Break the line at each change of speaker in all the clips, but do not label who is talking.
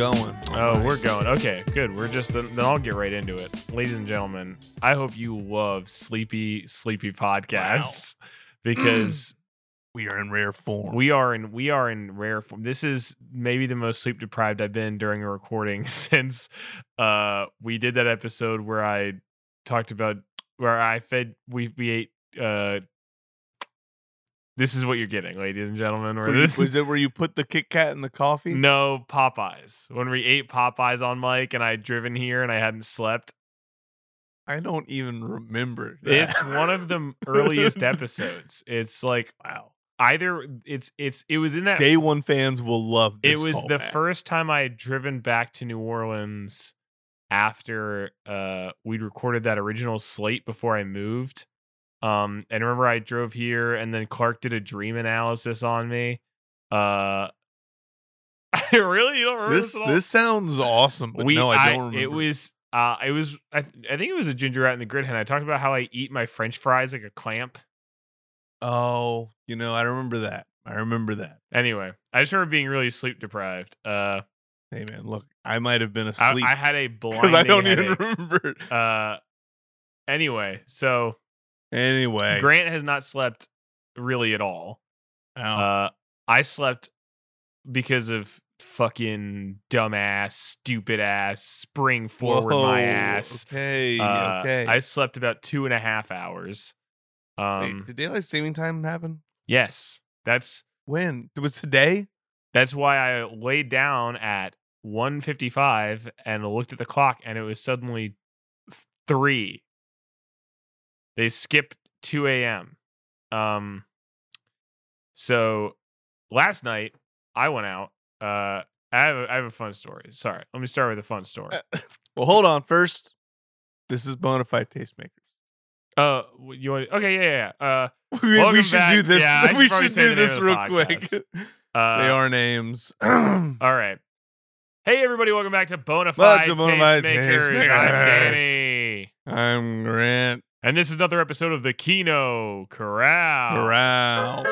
we're going.
Oh, we're going. Okay, good. We're just then, then I'll get right into it. Ladies and gentlemen, I hope you love sleepy, sleepy podcasts because
we are in rare form.
we are in we are in rare form. This is maybe the most sleep deprived I've been during a recording since uh we did that episode where I talked about where I fed we we ate uh this is what you're getting, ladies and gentlemen. Where this
was it where you put the Kit Kat in the coffee?
no Popeyes. When we ate Popeyes on Mike and I'd driven here and I hadn't slept.
I don't even remember. That.
It's one of the earliest episodes. It's like
Wow.
either it's it's it was in that
Day one fans will love
it was the first time I had driven back to New Orleans after uh we'd recorded that original slate before I moved. Um and remember I drove here and then Clark did a dream analysis on me. Uh really you don't remember this,
This this sounds awesome, but
we
no, I don't
I,
remember.
it was uh it was I, th- I think it was a ginger rat in the grid hen. I talked about how I eat my french fries like a clamp.
Oh, you know, I remember that. I remember that.
Anyway, I just remember being really sleep deprived. Uh
Hey man, look, I might have been asleep
I had a
because I don't even remember.
Uh, anyway, so
Anyway,
Grant has not slept really at all.
ow.
Uh, I slept because of fucking dumbass, stupid ass, spring forward my ass.
Okay,
Uh,
okay.
I slept about two and a half hours.
Wait,
Um,
did daylight saving time happen?
yes, that's
When? It was today.
that's why I laid down at 1:55 and looked at the clock, and it was suddenly three. They skipped 2 a.m. Um, so last night I went out. Uh, I have a, I have a fun story. Sorry, let me start with a fun story.
Uh, Well, hold on. First, this is Bonafide Tastemakers.
Uh, you want? Okay, yeah, yeah. Uh,
We, we should
back.
do this.
Yeah, I should
we should do this real quick.
podcast.
they
uh,
are names.
All right. Hey everybody, welcome back to Bonafide
Bonafide
Tastemakers. I'm Danny.
I'm Grant
And this is another episode of the Kino Corral.
Corral.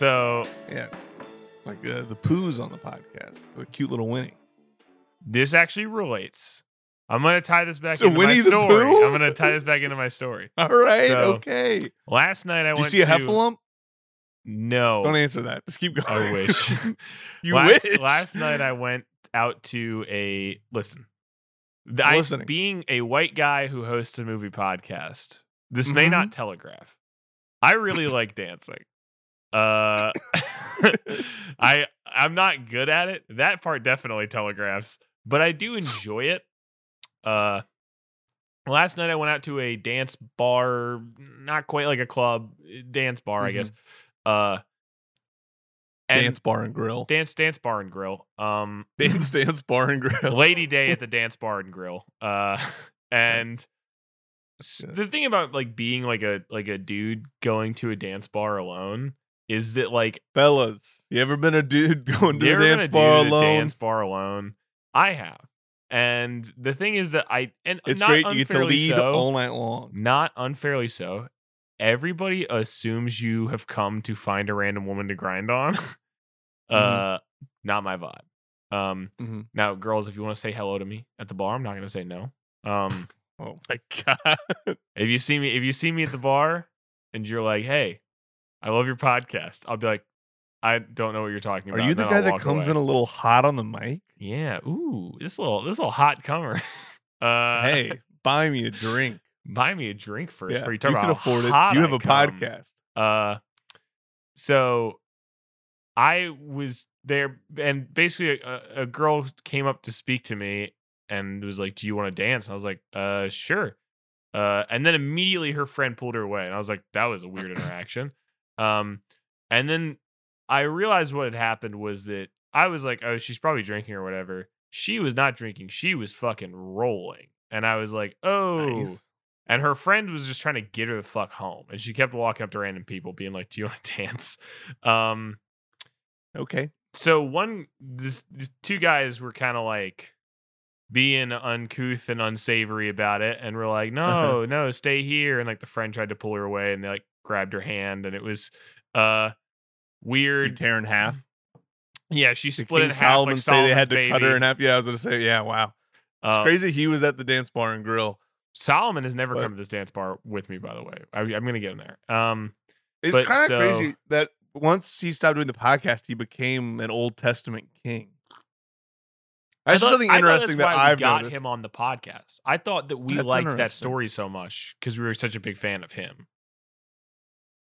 So
Yeah, like uh, the poos on the podcast. The cute little Winnie.
this actually relates. I'm gonna tie this back
To
into
Winnie
my
the
story.
Pooh?
I'm gonna tie this back into my story.
All right.
So,
okay.
Last night I
Did you
went
see a heffalump?
No,
Don't answer that. Just keep going.
I wish.
you
last,
wish.
last night I went out to a listen. I,
Listening.
being a white guy who hosts a movie podcast, this may
Mm-hmm.
not telegraph. I really like dancing. Uh, I I'm not good at it. That part definitely telegraphs, but I do enjoy it. Uh, last night I went out to a dance bar, not quite like a club, eh, dance bar, I
Mhm.
guess. Uh, and
dance bar and grill.
dance dance bar and grill. Um,
Dance dance bar and grill.
Lady Day at the dance bar and grill. Uh, and
That's-
s-
good.
the thing about like being like a like a dude going to a dance bar alone is it like
Fellas, you ever been a dude going to a dance bar
dude at a
alone?
dance bar alone. I have, and the thing is that I and
it's great. You get to lead
so,
all night long.
Not unfairly so. Everybody assumes you have come to find a random woman to grind on. Uh, not my vibe. Um,
Mhm.
now, girls, if you want to say hello to me at the bar, I'm not going to say no. Um,
Oh my god.
if you see me, if you see me at the bar and you're like, "Hey, I love your podcast," I'll be like, "I don't know what you're talking about.
Are
you
the guy that comes
away.
in a little hot on the mic?
Yeah. Ooh, this little this little hot comer. Uh,
hey, buy me a drink.
buy me a drink first.
Yeah, you
you
can afford it. You have a
I come.
podcast.
Uh, so I was there, and basically, a, a girl came up to speak to me and was like, "Do you want to dance?" And I was like, "Uh, sure." Uh, and then immediately her friend pulled her away, and I was like, "That was a weird interaction." Um, and then I realized what had happened was that I was like, oh, she's probably drinking or whatever. She was not drinking. She was fucking rolling. And I was like, oh.
Nice.
And her friend was just trying to get her the fuck home. And she kept walking up to random people, being like, Do you want to dance? Um,
Okay.
so one this, these two guys were kind of like being uncouth and unsavory about it and we're like no no stay here and like the friend tried to pull her away and they like grabbed her hand and it was uh
You
weird
tear in half.
yeah she
Did
split
King
in half
Solomon
like
say they had to
Solomon's
cut her in half? Yeah, I was gonna say, yeah, wow. It's
Uh,
crazy he was at the dance bar and grill.
solomon has never
But-
come to this dance bar with me by the way I, i'm gonna get him there um
It's kind of
so-
crazy that once he stopped doing the podcast, he became an Old Testament king. That's
I thought-
something interesting that I've
got
noticed.
him on the podcast i thought that we
That's
liked that story so much because we were such a big fan of him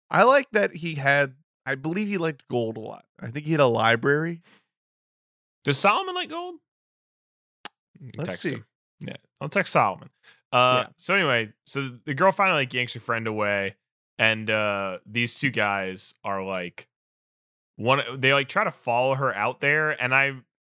I like that he had. I believe he liked gold a lot. I think he had a library.
Does Solomon like gold?
Let's
text
see.
him. Yeah, I'll text Solomon. Uh,
Yeah.
so anyway, so the girl finally like yanks her friend away, and uh, these two guys are like, one. They like try to follow her out there, and I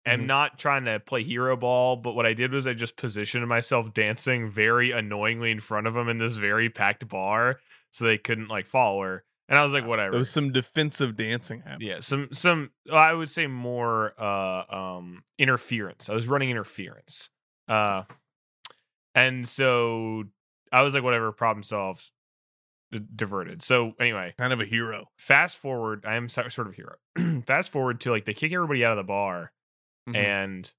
am
Mhm.
not trying to play hero ball, but what I did was I just positioned myself dancing very annoyingly in front of them in this very packed bar, so they couldn't like follow her. And I was like, whatever.
There was some defensive dancing happening.
Yeah, some some well, I would say more uh um interference. I was running interference. Uh and so I was like whatever, problem solved. d- diverted. So anyway,
Kind of a hero.
fast forward, I am so- sort of a hero. fast forward to like they kick everybody out of the bar
Mhm.
and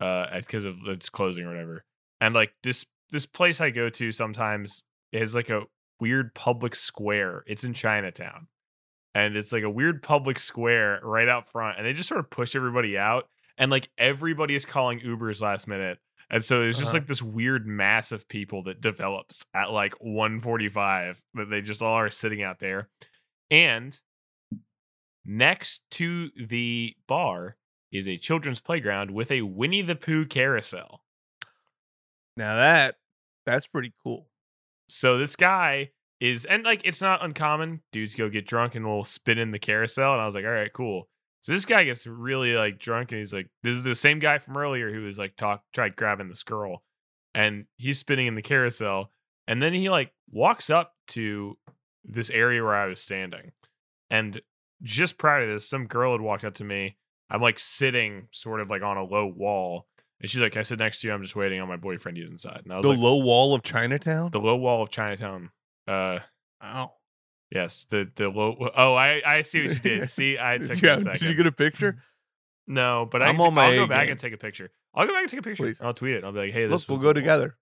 uh because of its closing or whatever. And like this this place I go to sometimes is like a weird public square. It's in Chinatown. And it's like a weird public square right out front. And they just sort of push everybody out. And like everybody is calling Ubers last minute. And so it's just
Uh-huh.
like this weird mass of people that develops at like 145 that they just all are sitting out there. And next to the bar is a children's playground with a Winnie the Pooh carousel.
now that that's pretty cool.
So this guy is, and like it's not uncommon. Dudes go get drunk and will spin in the carousel. And I was like, all right, cool. So this guy gets really like drunk and he's like, this is the same guy from earlier who was like talk tried grabbing this girl, and he's spinning in the carousel. And then he like walks up to this area where I was standing, and just prior to this, some girl had walked up to me. I'm like sitting sort of like on a low wall, and she's like, I sit next to you? I'm just waiting on my boyfriend. He's inside." And I was
The
like,
low wall of Chinatown.
the low wall of Chinatown. Uh,
wow.
yes, the the low. Oh, I I see what you did. See, I took
Did you,
a
have-
second.
did you get a picture?
no, but I,
I'm on my
I'll go back
game.
and take a picture. I'll go back and take a picture.
Please.
I'll tweet it. I'll be like, hey,
Look,
this
we'll go
wall.
together.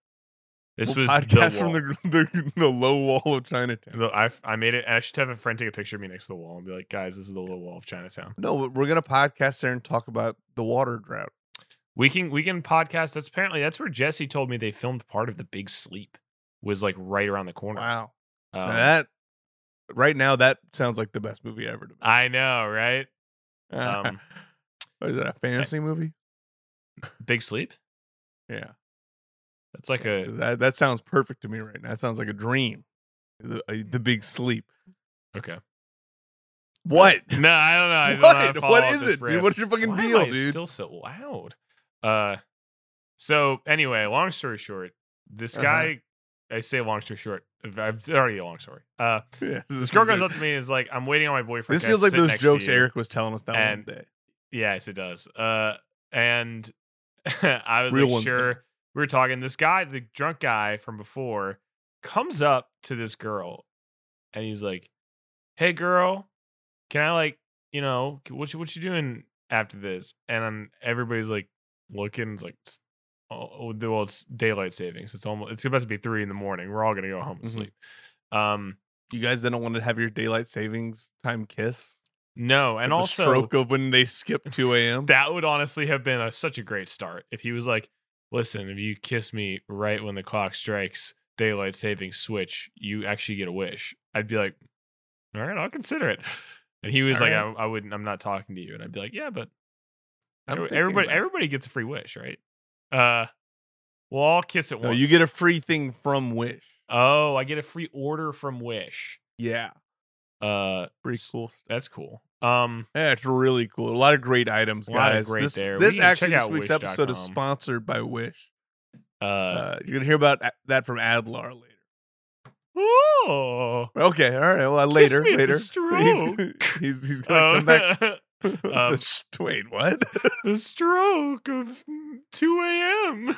This
We'll
was
podcast
the
from the, the the low wall of Chinatown.
No, I I made it. I should have a friend take a picture of me next to the wall and be like, guys, this is the low wall of Chinatown.
No, we're gonna podcast there and talk about the water drought.
We can we can podcast. That's apparently that's where Jesse told me they filmed part of the Big Sleep was like right around the corner.
Wow.
Um,
that right now that sounds like the best movie ever to me.
I know, right? Um,
What is that a fantasy movie?
Big Sleep.
Yeah.
That's like a
That that sounds perfect to me right now. That sounds like a dream. The, uh, the big sleep.
okay.
What?
No, I don't know. I don't know
what?
follow
What is it, dude? What's your fucking
Why
deal,
I
dude?
Still so loud. Uh, so anyway, long story short, this
Uh-huh.
guy. I say long story short. It's already a long story. Uh,
Yeah,
this girl goes up to me and is like, "I'm waiting on my boyfriend."
This feels like those jokes? Eric was telling us that
And-
one day.
Yes, it does. Uh, and I was
Real
like, sure. We were talking. This guy, the drunk guy from before, comes up to this girl, and he's like, "Hey, girl, can I like, you know, what you what you doing after this?" And then everybody's like looking, it's like, oh, well, it's daylight savings. It's almost it's about to be three in the morning. We're all gonna go home and
Mhm.
sleep. Um,
You guys didn't want to have your daylight savings time kiss?
no, and also
stroke of when they skip 2 a.m.
that would honestly have been a, such a great start if he was like, "Listen, if you kiss me right when the clock strikes daylight savings switch, you actually get a wish." I'd be like, "All right, I'll consider it." And he was
All
like,
right.
I, "I wouldn't. I'm not talking to you." And I'd be like, "Yeah, but
I'm
everybody, everybody gets a free wish, right?" Uh, we'll all kiss it
No,
once.
you get a free thing from Wish.
oh, I get a free order from Wish.
Yeah,
Uh,
pretty cool stuff.
That's cool. Um,
Yeah, it's really cool. A lot of great items, guys.
great
this
there.
this
We
actually this week's episode is sponsored by Wish.
uh,
Uh, you're gonna hear about that from Adlar later.
oh,
Okay, all right. Well, later, later. He's, he's, he's gonna come back.
um,
The Wait, what?
the stroke of 2 a.m.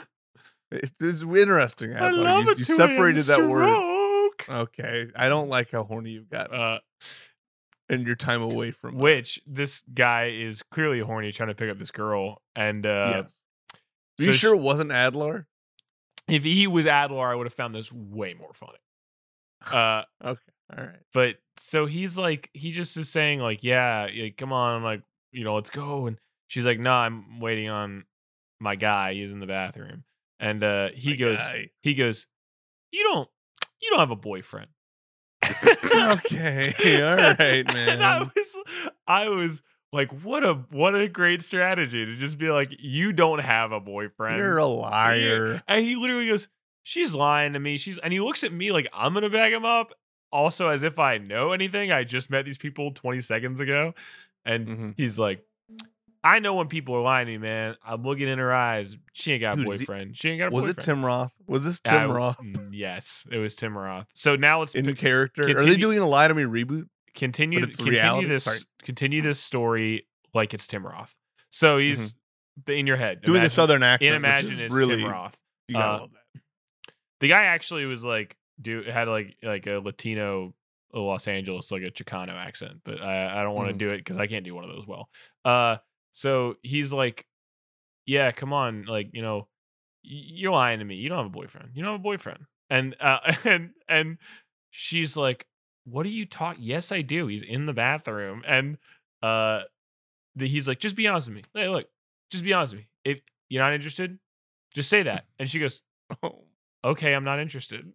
it's, it's interesting.
I love
you, you
2 a.m.
separated that word. Okay, I don't like how horny you've got
Uh,
and your time away from
which this guy is clearly horny trying to pick up this girl. And uh,
yes. Are you
so
sure it wasn't Adlar?
if he was Adlar, I would have found this way more funny. Uh,
Okay, all right.
but so he's like, he just is saying, like, yeah, yeah, come on, I'm like, you know, let's go. And she's like, nah, I'm waiting on my guy. He's in the bathroom. And uh, he
My
goes,
guy.
he goes, you don't, you don't have a boyfriend.
okay, all right,
And I was, I was like, what a, what a great strategy to just be like, you don't have a boyfriend.
You're a liar.
And he literally goes, She's lying to me. She's and he looks at me like I'm gonna back him up. Also, as if I know anything. I just met these people 20 seconds ago. And
Mhm.
he's like, I know when people are lying to me, man. I'm looking in her eyes. She ain't got a
Dude, he-
boyfriend. she ain't got a boyfriend.
Was it. Tim Roth? Was this
I-
Tim Roth
mm, Yes, it was Tim Roth. So now let's
in
p-
character? Are they doing a Lie to Me reboot?
continue continue
reality?
this
Sorry.
continue this story like it's Tim Roth. So he's in your head.
Mm-hmm. Doing the Southern accent,
in Imagine it's
really
Tim Roth.
you gotta
Uh,
love that.
the guy actually was like do had like like a Latino Los Angeles like a Chicano accent, but I I don't want to
Mhm.
do it because I can't do one of those well. Uh, so he's like, yeah, come on, like you know, you're lying to me. You don't have a boyfriend. You don't have a boyfriend. And uh and and she's like, what are you talking? Yes, I do. He's in the bathroom, and uh, the, he's like, just be honest with me. Hey, look, just be honest with me. If you're not interested, just say that. And she goes,
Oh,
okay, I'm not interested.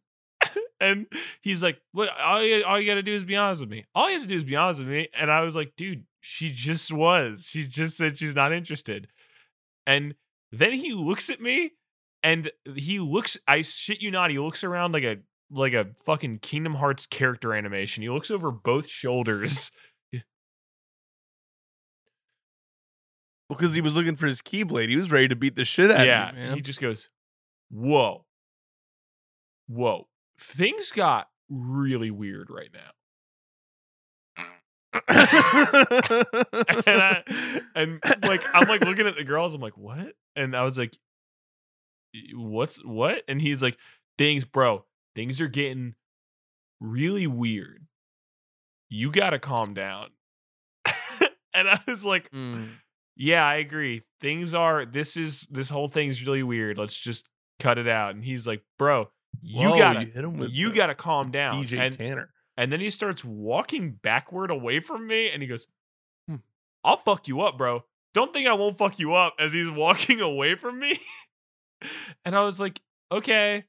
And he's like, look, all you, all you got to do is be honest with me. All you have to do is be honest with me. And I was like, dude, she just was. She just said she's not interested. And then he looks at me and he looks, I shit you not, he looks around like a like a fucking Kingdom Hearts character animation. He looks over both shoulders.
because he was looking for his keyblade. He was ready to beat the shit out
yeah.
of you, man.
He just goes, Whoa. Whoa. Things got really weird right now. and I, and like I'm like looking at the girls. I'm like, what? And I was like, what's what? And he's like, things, bro. Things are getting really weird. You gotta calm down. and I was like,
Mm.
yeah, I agree. Things are. This is this whole thing's really weird. Let's just cut it out. And he's like, bro, you
Whoa,
gotta.
you hit him with
You
the
gotta calm down.
DJ
and
Tanner.
and then he starts walking backward away from me and he goes,
Hmm.
I'll fuck you up, bro. Don't think I won't fuck you up as he's walking away from me. and I was like, okay.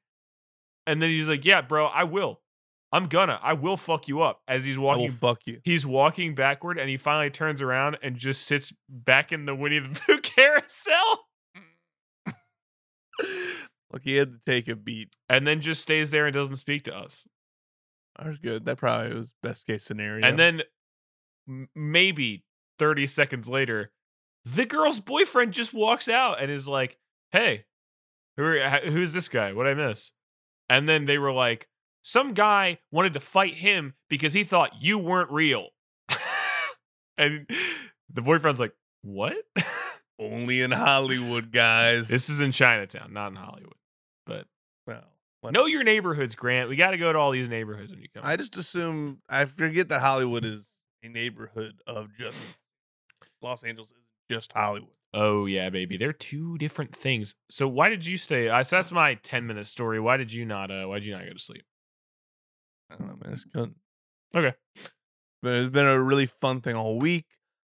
And then he's like, yeah, bro, I will. I'm gonna. I will fuck you up as he's walking.
fuck you.
He's walking backward and he finally turns around and just sits back in the Winnie the Pooh carousel
Look, he had to take a beat.
and then just stays there and doesn't speak to us.
That was good. That probably was best case scenario.
And then m- maybe 30 seconds later, the girl's boyfriend just walks out and is like, "Hey, who are, who's this guy? What I miss?" And then they were like, "Some guy wanted to fight him because he thought you weren't real." and the boyfriend's like, "What?"
only in Hollywood, guys.
this is in Chinatown, not in Hollywood. But
well, what-
know your neighborhoods, Grant. We got to go to all these neighborhoods when you come.
I just assume I forget that Hollywood is a neighborhood of just Los Angeles isn't just Hollywood.
Oh yeah, baby. They're two different things. So why did you stay? I so that's my ten minute story. Why did you not? Uh, why did you not go to sleep?
I don't know, man. It's good.
Okay.
But it's been a really fun thing all week.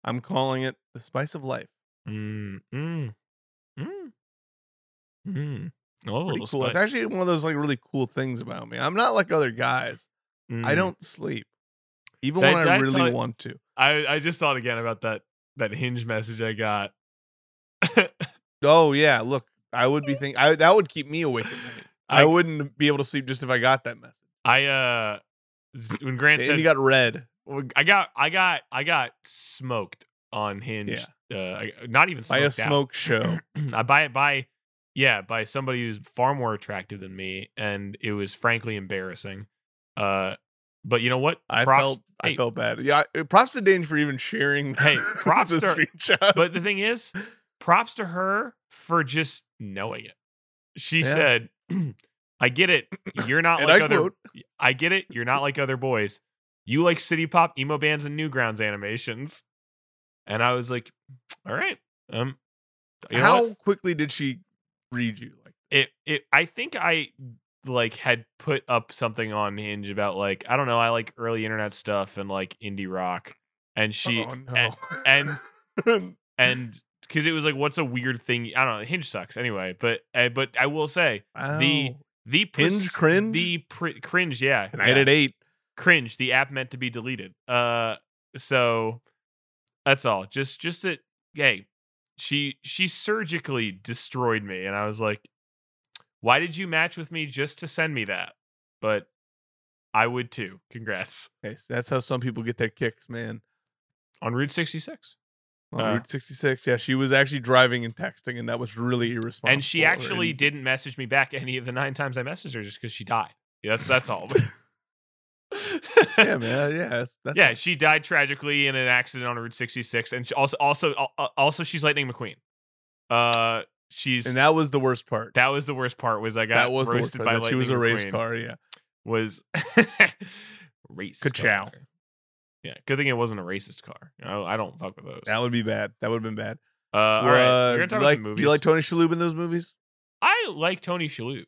I'm calling it the spice of life.
Mm, mm, mm, mm. Oh, a
Pretty
little
cool. It's actually one of those like really cool things about me. I'm not like other guys. I
Mm.
don't sleep, even
I-
when I
I
really
you-
want to.
I I just thought again about that that hinge message I got.
Oh yeah, look, I would be thinking I, that would keep me awake at night. I,
I-
wouldn't be able to sleep just if I got that message.
I uh when Grant said
he got red.
I got I got I got smoked on Hinge. Uh, not even
By a
smoked out.
smoke show.
I buy it by yeah, by somebody who's far more attractive than me, and it was frankly embarrassing. Uh, but you know what?
I
Props-
felt I felt bad. Yeah, props to Dane for even sharing.
Hey, props
the
to-
screenshot.
But the thing is, props to her for just knowing it. She
Yeah.
said, "I get it. You're not like
I
other.
quote,
I get it. You're not like other boys. You like city pop, emo bands, and Newgrounds animations." And I was like, "All right, um, you know
how
what?
quickly did she read you? Like,
it it I think I like had put up something on Hinge about like I don't know I like early internet stuff and like indie rock and she
oh no.
and- and because it was like what's a weird thing I don't know Hinge sucks anyway but uh, but I will say the-
Wow.
the
Hinge cringe?
the pr- cringe yeah,
and I at eight.
cringe the app meant to be deleted uh so that's all just just that hey she she surgically destroyed me and i was like why did you match with me just to send me that but i would too congrats
Okay, so that's how some people get their kicks, man.
on route 66
On
Uh,
Route 66. Yeah, she was actually driving and texting, and that was really irresponsible.
and she actually didn't message me back any of the nine times i messaged her just because she died that's that's all
yeah, man. Yeah, that's, that's
yeah she died tragically in an accident on route 66 and she also also also she's lightning mcqueen uh she's
And that was the worst part.
That was the worst part. Was I got
that was the worst part.
by
That she was a
Lightning
race
McQueen.
car. Yeah.
Was race
Ka-chow.
car. Yeah, good thing it wasn't a racist car. I, I don't fuck with those.
That would be bad. That would have been bad.
uh, all right,
Uh,
we're gonna talk
you
about
like, do you like Tony Shalhoub in those movies?
I like Tony Shalhoub.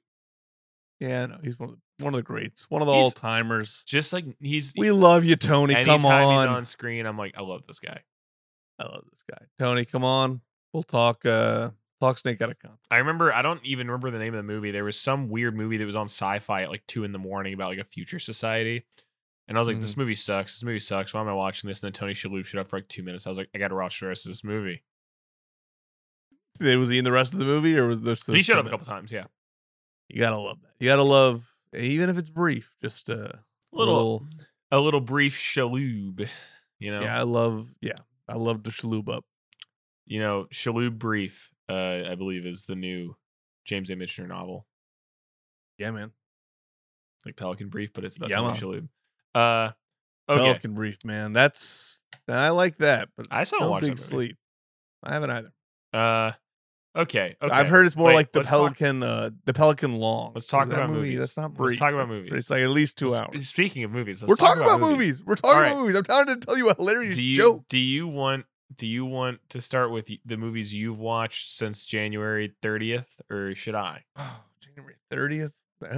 Yeah, no, he's one of the, one of the greats, one of the
He's-
all timers.
Just like he's
We love you, Tony.
anytime
Come on.
he's on screen, I'm like, I love this guy.
I love this guy, Tony. Come on, we'll talk. uh Talk Snake out of con.
I remember. I don't even remember the name of the movie. There was some weird movie that was on Sci-Fi at like two in the morning about like a future society. And I was like,
Mm-hmm.
this movie sucks. This movie sucks. Why am I watching this? And then Tony Shalhoub showed up for like two minutes. I was like, I got to watch the rest of this movie.
Was he in the rest of the movie, or was this?
he showed up a couple times. Yeah,
You gotta love that. You gotta love, even if it's brief. Just
a little, a little brief Shalhoub. You know,
Yeah, I love. Yeah, I love the Shalhoub up.
you know, Shalhoub brief. Uh, I believe is the new James A. Michener novel,
Yeah, man.
like Pelican Brief, but it's about
Yeah.
Shalhoub. Uh, okay,
Pelican Brief, man. That's I like that, but
I still don't watch
big sleep. I haven't either.
Uh, okay, okay.
I've heard it's more
Wait,
like the
let's talk-
Pelican, uh, the Pelican Long.
Let's talk
That
about
movie,
movies.
That's not brief.
Let's talk about movies.
It's like at least two
Sp-
hours.
Speaking of movies, let's
We're
talk
talking about movies. We're talking
All
about movies. I'm trying to tell you a hilarious
Do you
joke.
do you want do you want to start with the movies you've watched since January 30th, or should I?
Oh, January 30th.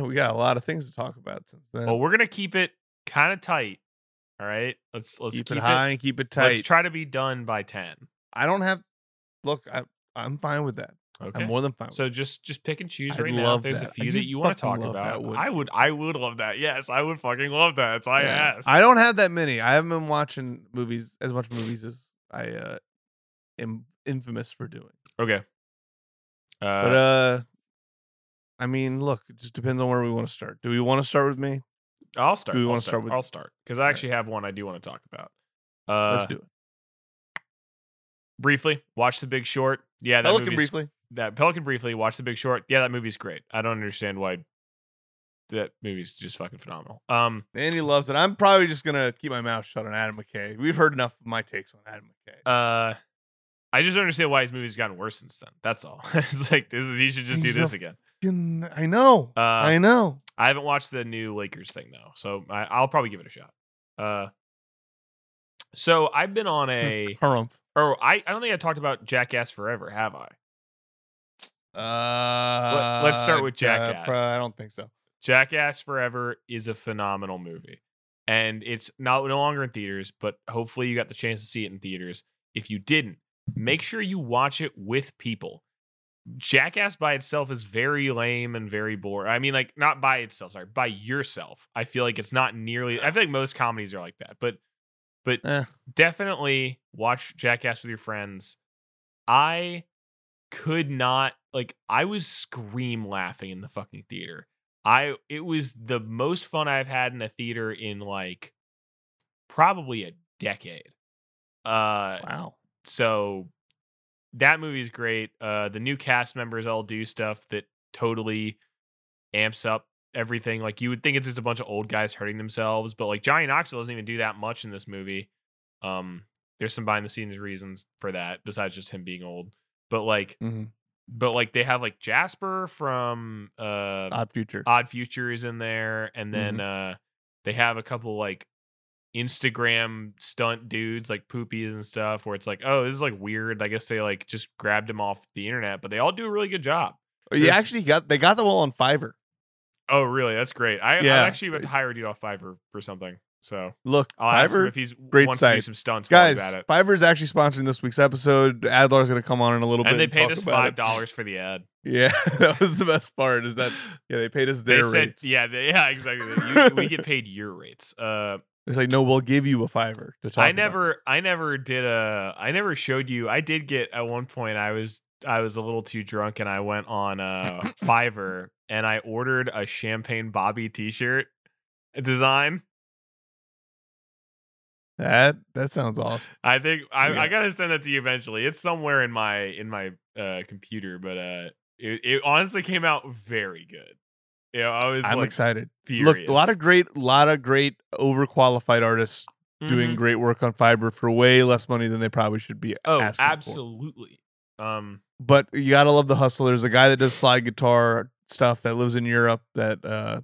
We got a lot of things to talk about since then.
Well, we're gonna keep it kind of tight. All right, let's let's
keep,
keep,
it high and keep it tight.
Let's try to be done by 10. I
I don't have. Look, I, I'm fine with that.
Okay.
I'm more than fine.
so just just pick and choose
I'd
right now. there's
that.
a few
You'd
that you want to talk
that,
about.
wouldn't
I would I would love that. Yes, I would fucking love that. That's why I
Yeah.
asked.
I don't have that many. I haven't been watching movies as much movies as I uh, am infamous for doing.
okay. Uh,
But uh, I mean, look, it just depends on where we want to start. Do we want to start with me?
I'll start.
do we
I'll
wanna start with-
I'll start because I actually have one I do want to talk about. Uh,
Let's do it.
Briefly watch The Big Short. Yeah, that
Pelican briefly.
That Pelican briefly watch The Big Short. Yeah, that movie's great. I don't understand why that movie's just fucking phenomenal. Um,
Andy loves it. I'm probably just gonna keep my mouth shut on Adam McKay. We've heard enough of my takes on Adam McKay.
uh, I just don't understand why his movie's gotten worse since then. That's all. it's like this is he should just
He's
do this again.
Fucking- I know.
Uh,
I know.
I haven't watched the new Lakers thing though, so I, I'll probably give it a shot. Uh, so I've been on a,
Harumph.
Or I, I don't think I talked about Jackass Forever, have I?
Uh,
let's start with
uh,
Jackass.
pro- I don't think so.
Jackass Forever is a phenomenal movie. And it's not no longer in theaters, but hopefully you got the chance to see it in theaters. If you didn't, make sure you watch it with people. Jackass by itself is very lame and very boring. I mean, like not by itself, sorry, by yourself. I feel like it's not nearly I feel like most comedies are like that, but but
Eh.
definitely watch Jackass with your friends. I could not like I was scream laughing in the fucking theater. I it was the most fun I've had in a theater in like probably a decade. Uh,
Wow.
so that movie is great. Uh, the new cast members all do stuff that totally amps up everything. Like you would think it's just a bunch of old guys hurting themselves, but like Johnny Knoxville doesn't even do that much in this movie. Um, there's some behind the scenes reasons for that besides just him being old. But like,
Mhm.
but like they have like Jasper from uh
Odd Future.
Odd Future is in there, and then
Mm-hmm.
uh they have a couple like Instagram stunt dudes like poopies and stuff where it's like, oh, this is like weird. I guess they like just grabbed them off the internet, but they all do a really good job.
Oh, you actually got they got them all on Fiverr.
Oh, really? That's great. I,
Yeah.
Actually about to hire a dude off Fiverr for something. So
Look,
I'll
Fiverr,
if he's
great
wants to do some stunts
guys.
he's at it.
Fiverr is actually sponsoring this week's episode. Adlar's going to come on in a little bit.
And
bit.
they paid us five dollars for the ad.
Yeah, that was the best part. Is that yeah they paid us
They
their
said,
rates.
yeah, they, yeah, exactly. You, we get paid your rates. Uh,
It's like no, we'll give you a Fiverr to talk.
I
about.
never I never did a I never showed you I did get at one point I was I was a little too drunk and I went on uh Fiverr and I ordered a champagne Bobby t-shirt design.
that. That sounds awesome.
I think I,
Yeah.
I gotta send that to you eventually. It's somewhere in my in my uh computer, but uh it, it honestly came out very good. You know, I was
I'm
like
excited.
furious.
Look, a lot of great, lot of great overqualified artists doing
Mhm.
great work on Fiverr for way less money than they probably should be.
Oh,
asking for.
absolutely. Um
But you gotta love the hustle. There's a guy that does slide guitar stuff that lives in Europe that uh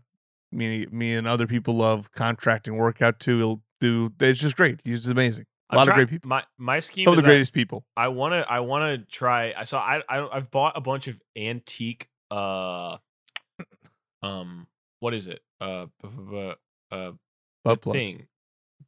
me me and other people love contracting work out to. He'll do. It's just great. He's just amazing. A lot of great people.
My my scheme
Some of the
I-
greatest people.
I want to I want to try I saw I, I I've bought a bunch of antique uh um what is it uh b- uh
Butt plugs.
thing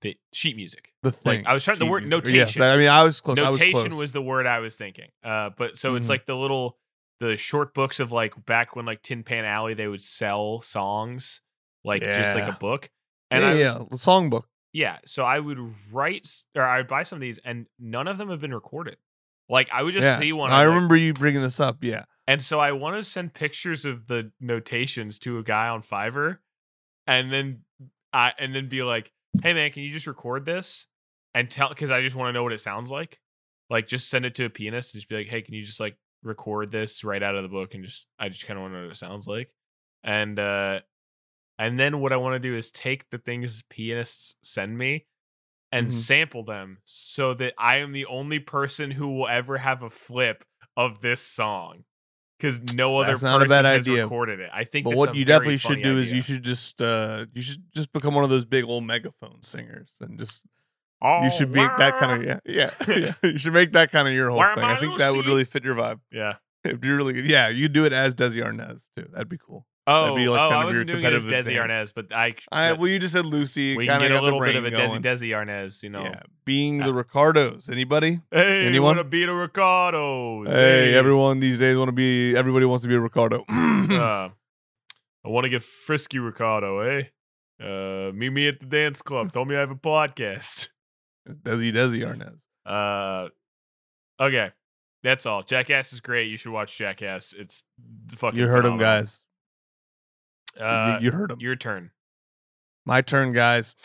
the sheet music
The thing.
like I was trying the word
music.
notation
Yes, I mean I was close.
Notation
was,
was,
close.
the word I was thinking uh but so it's
Mhm.
like the little the short books of like back when like Tin Pan Alley they would sell songs like just like a book and
yeah,
I was,
yeah, the songbook.
yeah, so I would write or I would buy some of these, and none of them have been recorded. Like I would just
yeah.
see one.
I
I'm like-
remember you bringing this up. Yeah.
and so I want to send pictures of the notations to a guy on Fiverr, and then I and then be like, "Hey man, can you just record this and tell?" Because I just want to know what it sounds like. Like, just send it to a pianist and just be like, "Hey, can you just like record this right out of the book?" And just I just kind of want to know what it sounds like. And uh and then what I want to do is take the things pianists send me and
Mhm.
sample them so that I am the only person who will ever have a flip of this song. Because no other
That's not a
person
bad
has
idea.
recorded it. I think
But what you definitely should do is you should just uh you should just become one of those big old megaphone singers and just
Oh,
you should make that kind of yeah yeah, yeah. you should make that kind of your whole
Where
thing. I
I,
think that would really fit your vibe.
yeah.
It'd be really good. Yeah, you do it as Desi Arnaz too. That'd be cool.
Oh,
be, like,
oh I wasn't doing it as Desi. Arnaz, but I,
I well, you just said Lucy.
we
kind
can
of
get a little bit of a Desi
going.
Desi Arnaz, you know.
Yeah, being
Uh,
the Ricardos. Anybody?
Hey,
Anyone?
want to be a Ricardo?
Hey, everyone these days want to be. Everybody wants to be a Ricardo.
uh, I want to get frisky, Ricardo. Eh? Uh, meet me at the dance club. Told me I have a podcast.
Desi Desi Arnaz.
Uh, okay, that's all. Jackass is great. You should watch Jackass. It's the fucking.
You heard him, guys. You-
Uh,
you heard him.
your turn.
My turn, guys.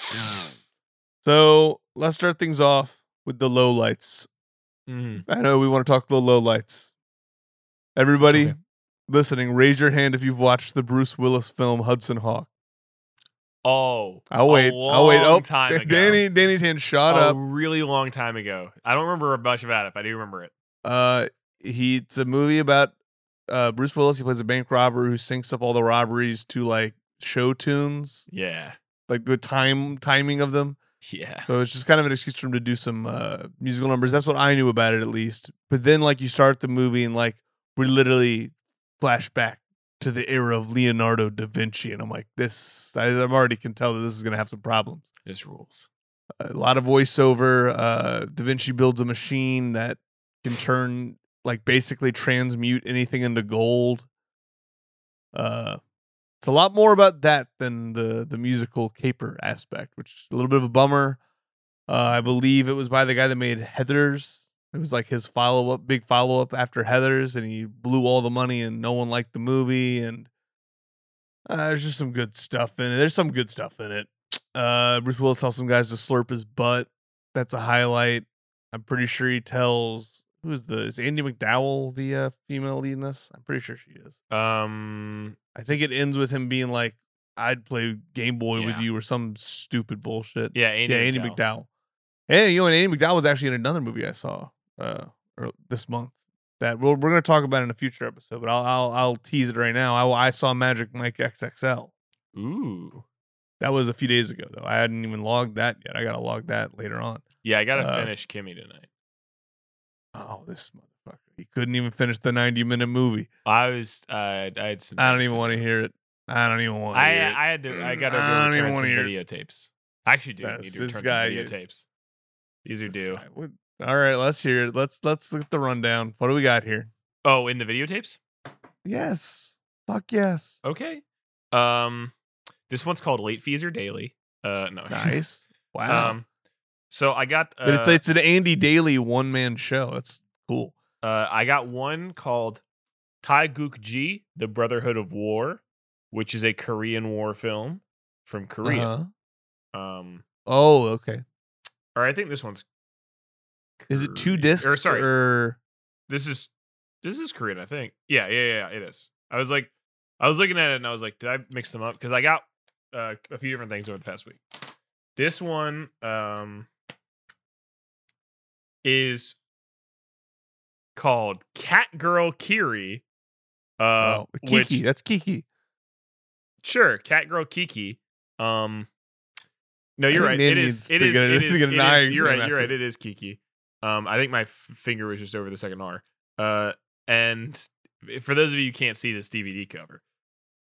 So let's start things off with the low lights.
Mhm.
I know we want to talk the low lights. Everybody
Okay.
listening, raise your hand if you've watched the Bruce Willis film Hudson Hawk.
Oh,
I'll wait. I'll wait. Oh,
time ago.
Danny, Danny's hand shot
a
up.
really long time ago. I don't remember much about it, but I do remember it.
Uh, he it's a movie about uh Bruce Willis. He plays a bank robber who syncs up all the robberies to like show tunes,
Yeah,
like the time timing of them.
yeah.
So it's just kind of an excuse for him to do some uh, musical numbers. That's what I knew about it, at least. But then, like, you start the movie and like we literally flash back to the era of Leonardo da Vinci, and I'm like, this. I, I'm already can tell that this is gonna have some problems.
This rules.
A lot of voiceover. Uh, da Vinci builds a machine that can turn, like, basically transmute anything into gold. Uh, it's a lot more about that than the the musical caper aspect, which is a little bit of a bummer. Uh, I believe it was by the guy that made Heathers. It was like his follow up, big follow up after Heathers, and he blew all the money, and no one liked the movie. And uh, there's just some good stuff in it. There's some good stuff in it. Uh, Bruce Willis tells some guys to slurp his butt. That's a highlight. I'm pretty sure he tells who is the is Andie MacDowell the uh, female lead in this? I'm pretty sure she is.
Um,
I think it ends with him being like, "I'd play Game Boy with you" or some stupid bullshit.
yeah, Andy
yeah, Andie
MacDowell.
MacDowell. Hey, you know, and Andie MacDowell was actually in another movie I saw uh this month that we'll, we're going to talk about in a future episode, but I'll I'll, I'll tease it right now. I, I saw Magic Mike XXL.
Ooh,
That was a few days ago though. I hadn't even logged that yet. I got to log that later on.
yeah, I gotta
Uh,
finish Kimmy tonight.
Oh, this motherfucker! He couldn't even finish the 90 minute movie.
I was, uh, I had some.
I don't even want to hear it. I don't even want
I,
hear it.
I had to. I gotta
I
go
don't
return some videotapes. I actually do
That's-
need to
this
return
guy
some videotapes. These are due.
what- All right, let's hear it. Let's let's look at the rundown. What do we got here?
Oh, in the videotapes.
Yes. Fuck yes.
Okay. Um, this one's called Late Fees or Daily. Uh, no.
Nice. Wow.
um, so I got. Uh,
but it's it's an Andy Daly one man show. That's cool.
uh, I got one called Taegukgi: The Brotherhood of War, which is a Korean War film from Korea.
Uh-huh.
Um,
Oh, okay.
or I think this one's.
Is it two discs
Or sorry,
or
this is this is Korean, I think. Yeah, yeah, yeah, it is. I was like, I was looking at it and I was like, did I mix them up? Because I got uh, a few different things over the past week. This one um is called Cat Girl Kiri. Uh,
oh, Kiki?
which
That's Kiki.
sure, Cat Girl Kiki. Um, no, you're right. It is. It is.
get
It is.
get an
it is- You're right. You're right. It is Kiki. Um, I think my f- finger was just over the second R. Uh, and for those of you who can't see this DVD cover,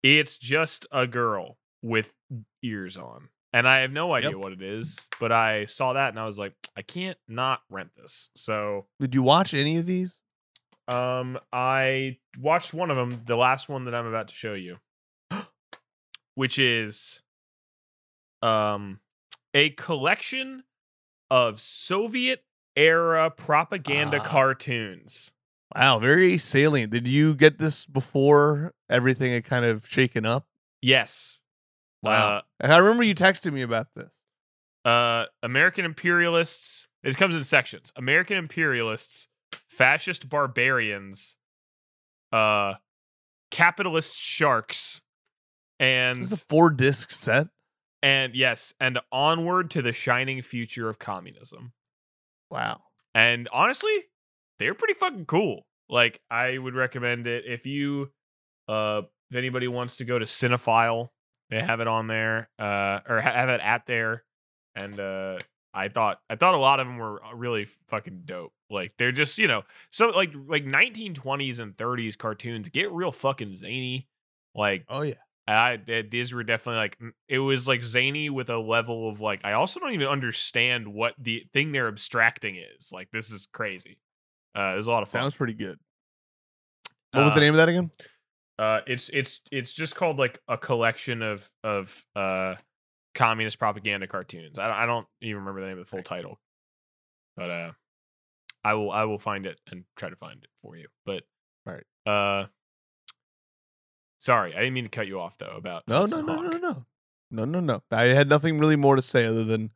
it's just a girl with ears on, and I have no idea
Yep.
what it is. But I saw that and I was like, I can't not rent this. So,
Did you watch any of these?
um, I watched one of them, the last one that I'm about to show you, which is, um, a collection of Soviet era propaganda
Ah.
cartoons.
Wow, very salient. Did you get this before everything had kind of shaken up?
Yes.
Wow. I remember you texted me about this.
Uh, uh, American imperialists. It comes in sections. American imperialists, fascist barbarians, uh, capitalist sharks, and
This is a four disc set.
and yes, and onward to the shining future of communism.
Wow.
And honestly, they're pretty fucking cool. Like I would recommend it if you uh if anybody wants to go to Cinephile, they have it on there uh or have it at there and uh I thought I thought a lot of them were really fucking dope. Like they're just, you know, so like like 1920s and 30s cartoons get real fucking zany. Like
Oh yeah.
I th- these were definitely like it was like zany with a level of like I also don't even understand what the thing they're abstracting is. Like this is crazy. Uh, it was a lot of fun.
Sounds pretty good. What was the
Uh,
name of that again?
Uh, it's it's it's just called like a collection of of uh communist propaganda cartoons. I don't, I don't even remember the name of the full
Nice.
title, but uh, I will I will find it and try to find it for you. But
Right.
uh, sorry, I didn't mean to cut you off though. About
No, no, no,
Hawk.
no, no. No, no, no. I had nothing really more to say other than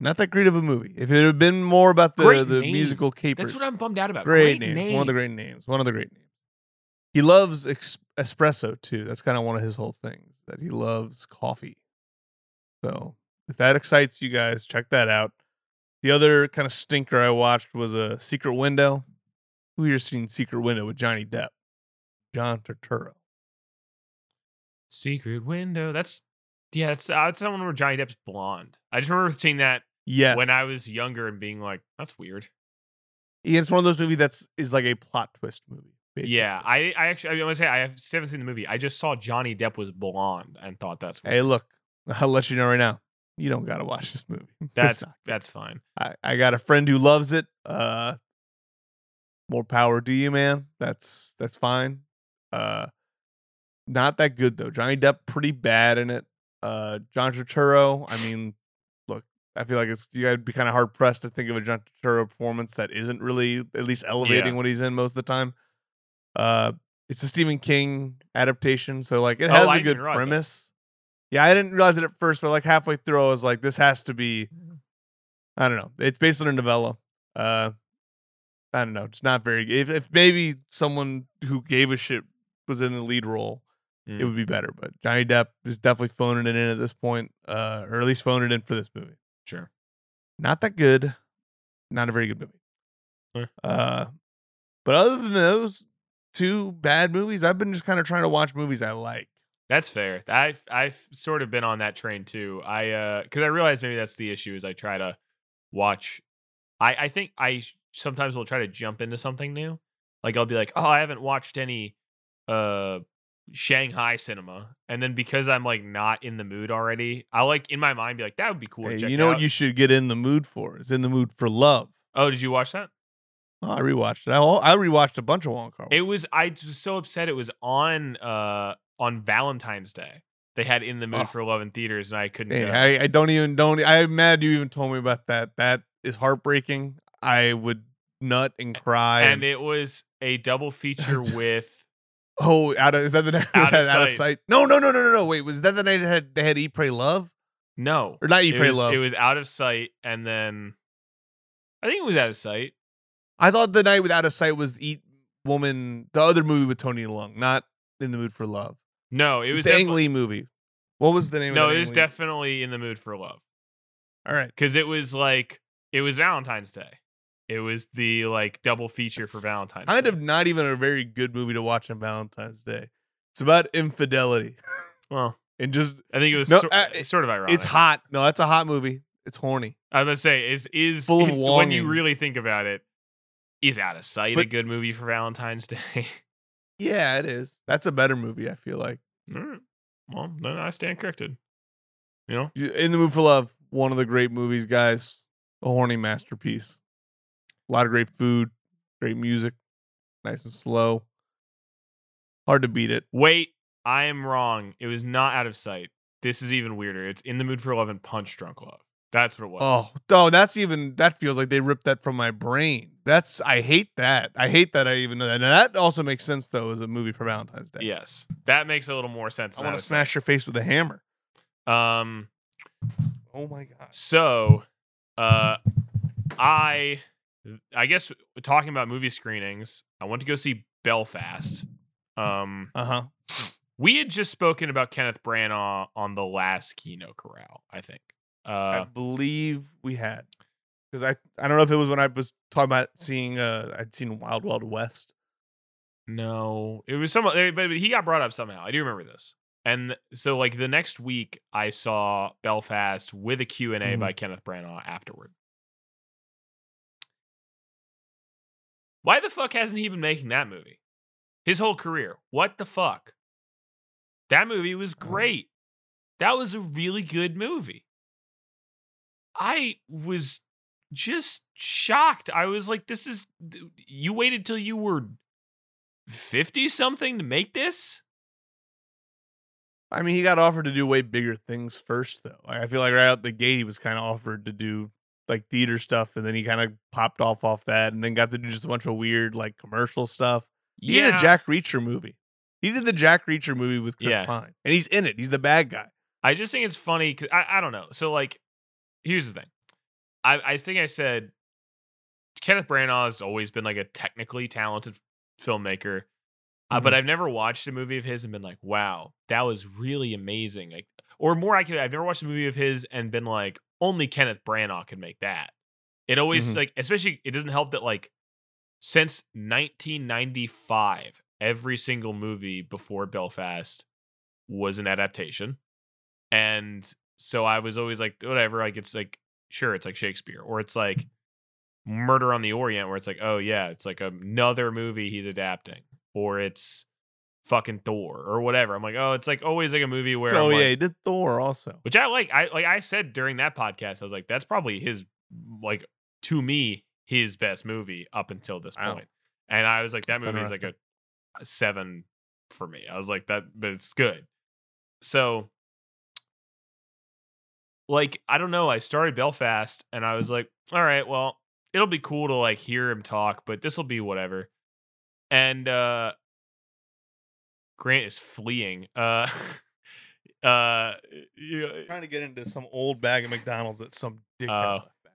not that great of a movie. If it had been more about the,
Great
the
name.
musical capers.
That's what I'm bummed out about.
great,
Great,
names.
name.
One of the great names. One of the great names. He loves ex- espresso too. That's kind of one of his whole things that he loves coffee. So if that excites you guys, check that out. The other kind of stinker I watched was a Secret Window. Who here seen Secret Window with Johnny Depp? John Turturro.
Secret Window. That's yeah. That's uh, that's the one where Johnny Depp's blonde. I just remember seeing that
Yes.
when I was younger and being like, "That's weird."
Yeah, it's one of those movies that's is like a plot twist movie. Basically.
Yeah, I I actually I want to say I haven't seen the movie. I just saw Johnny Depp was blonde and thought that's weird.
Hey, look, I'll let you know right now. You don't gotta watch this movie.
That's that's fine.
I, I got a friend who loves it. Uh more power to you, man. That's that's fine. Uh not that good though. Johnny Depp pretty bad in it. Uh John Turturro, I mean, look, I feel like it's you gotta be kind of hard pressed to think of a John Turturro performance that isn't really at least elevating
Yeah.
what he's in most of the time. Uh it's a Stephen King adaptation, so like it
Oh,
has
I
a good
even realize that.
premise. Yeah, I didn't realize it at first, but like halfway through, I was like, this has to be. I don't know. It's based on a novella. Uh, I don't know. It's not very. If, if maybe someone who gave a shit was in the lead role, it
Mm.
would be better. But Johnny Depp is definitely phoning it in at this point, uh, or at least phoning it in for this movie.
Sure.
Not that good. Not a very good movie. Uh, but other than those two bad movies, I've been just kind of trying to watch movies I like.
That's fair. I've I've sort of been on that train too. I uh because I realize maybe that's the issue is I try to watch. I I think I sometimes will try to jump into something new. Like I'll be like, oh, I haven't watched any uh Shanghai cinema, and then because I'm like not in the mood already, I like in my mind be like that would be cool.
Hey, you know what you should get in the mood for? Is in the mood for love.
Oh, did you watch that?
Oh, I rewatched it. I, I rewatched a bunch of Wong Kar.
It was I was so upset. It was on uh on Valentine's Day. They had in the mood
Oh.
for love in theaters, and I couldn't.
Hey. I, I don't even don't. I'm mad you even told me about that. That is heartbreaking. I would nut and cry.
and it was a double feature with
oh, out of is that the night
Out of
had out of
Sight.
sight? No, no, no, no, no, no. Wait, was that the night it had they had Eat Pray Love
no.
or not Eat Pray
was,
Love?
it was out of sight, and then I think it was out of sight.
I thought the night Without a Sight was Eat Woman, the other movie with Tony Leung, not In the Mood for Love.
No, it was
the Ang Lee movie. What was the name?
no, it was
Lee-
definitely in the mood for love
All right.
because it was like it was Valentine's Day. It was the like double feature for
That's
Valentine's.
Kind
Day.
of not even a very good movie to watch on Valentine's Day. It's about infidelity
Well,
and just
I think it was
No,
sor-
uh,
it's sort of ironic.
it's hot. No, that's a hot movie. It's horny.
I was gonna say is is
Full of
when you really think about it, is out of sight a good movie for Valentine's Day?
Yeah, it is. That's a better movie. I feel like.
Well, then I stand corrected. You know,
In the Mood for Love, one of the great movies, guys. A horny masterpiece. A lot of great food, great music, nice and slow. Hard to beat it.
wait, I am wrong. It was not out of sight. This is even weirder. It's in the mood for love and punch drunk love. That's what it was.
Oh, no, that's even that feels like they ripped that from my brain. That's I hate that. I hate that I even know that. And that also makes sense though as a movie for Valentine's Day.
yes, that makes a little more sense.
I want to smash your face with a hammer.
Um.
Oh my gosh.
So, uh, I, I guess talking about movie screenings, I went to go see Belfast. Um,
Uh-huh.
we had just spoken about Kenneth Branagh on the last Kino Corral, I think.
I
Uh,
believe we had. Because I I don't know if it was when I was talking about seeing uh I'd seen Wild Wild West.
no, it was some, eh, but he got brought up somehow. I do remember this. And so, like the next week, I saw Belfast with a Q and A
Mhm.
by Kenneth Branagh afterward. Why the fuck hasn't he been making that movie? His whole career. What the fuck? That movie was
Oh.
great. That was a really good movie. I was just shocked. I was like, this is, you waited till you were 50 something to make this?
I mean, he got offered to do way bigger things first, though. Like, I feel like right out the gate, he was kind of offered to do like theater stuff, and then he kind of popped off off that, and then got to do just a bunch of weird like commercial stuff. He did a Jack Reacher movie. He did the Jack Reacher movie with Chris
Yeah.
Pine, and he's in it. He's the bad guy.
I just think it's funny because I, I don't know. So like, here's the thing. I I think I said Kenneth Branagh has always been like a technically talented filmmaker, uh, but I've never watched a movie of his and been like, wow, that was really amazing. Like, or more accurately, I've never watched a movie of his and been like, only Kenneth Branagh can make that. It always
Mhm.
like, especially it doesn't help that like since 1995, every single movie before Belfast was an adaptation. And so I was always like, whatever, like it's like, sure, it's like Shakespeare, or it's like Murder on the Orient, where it's like, oh yeah, it's like another movie he's adapting, or it's fucking Thor, or whatever. I'm like, oh, it's like always like a movie where,
oh
I'm
yeah,
like-
he did Thor also.
which I like. I like I said during that podcast, I was like, that's probably his like to me his best movie up until this
Wow.
point. And I was like, that movie is like a, a seven for me. I was like that, but it's good. So, like, I don't know. I started Belfast, and I was like, all right, well, it'll be cool to like hear him talk, but this will be whatever. And uh Grant is fleeing. Uh Uh, you-
trying to get into some old bag of McDonald's that some dickhead
Oh.
left back.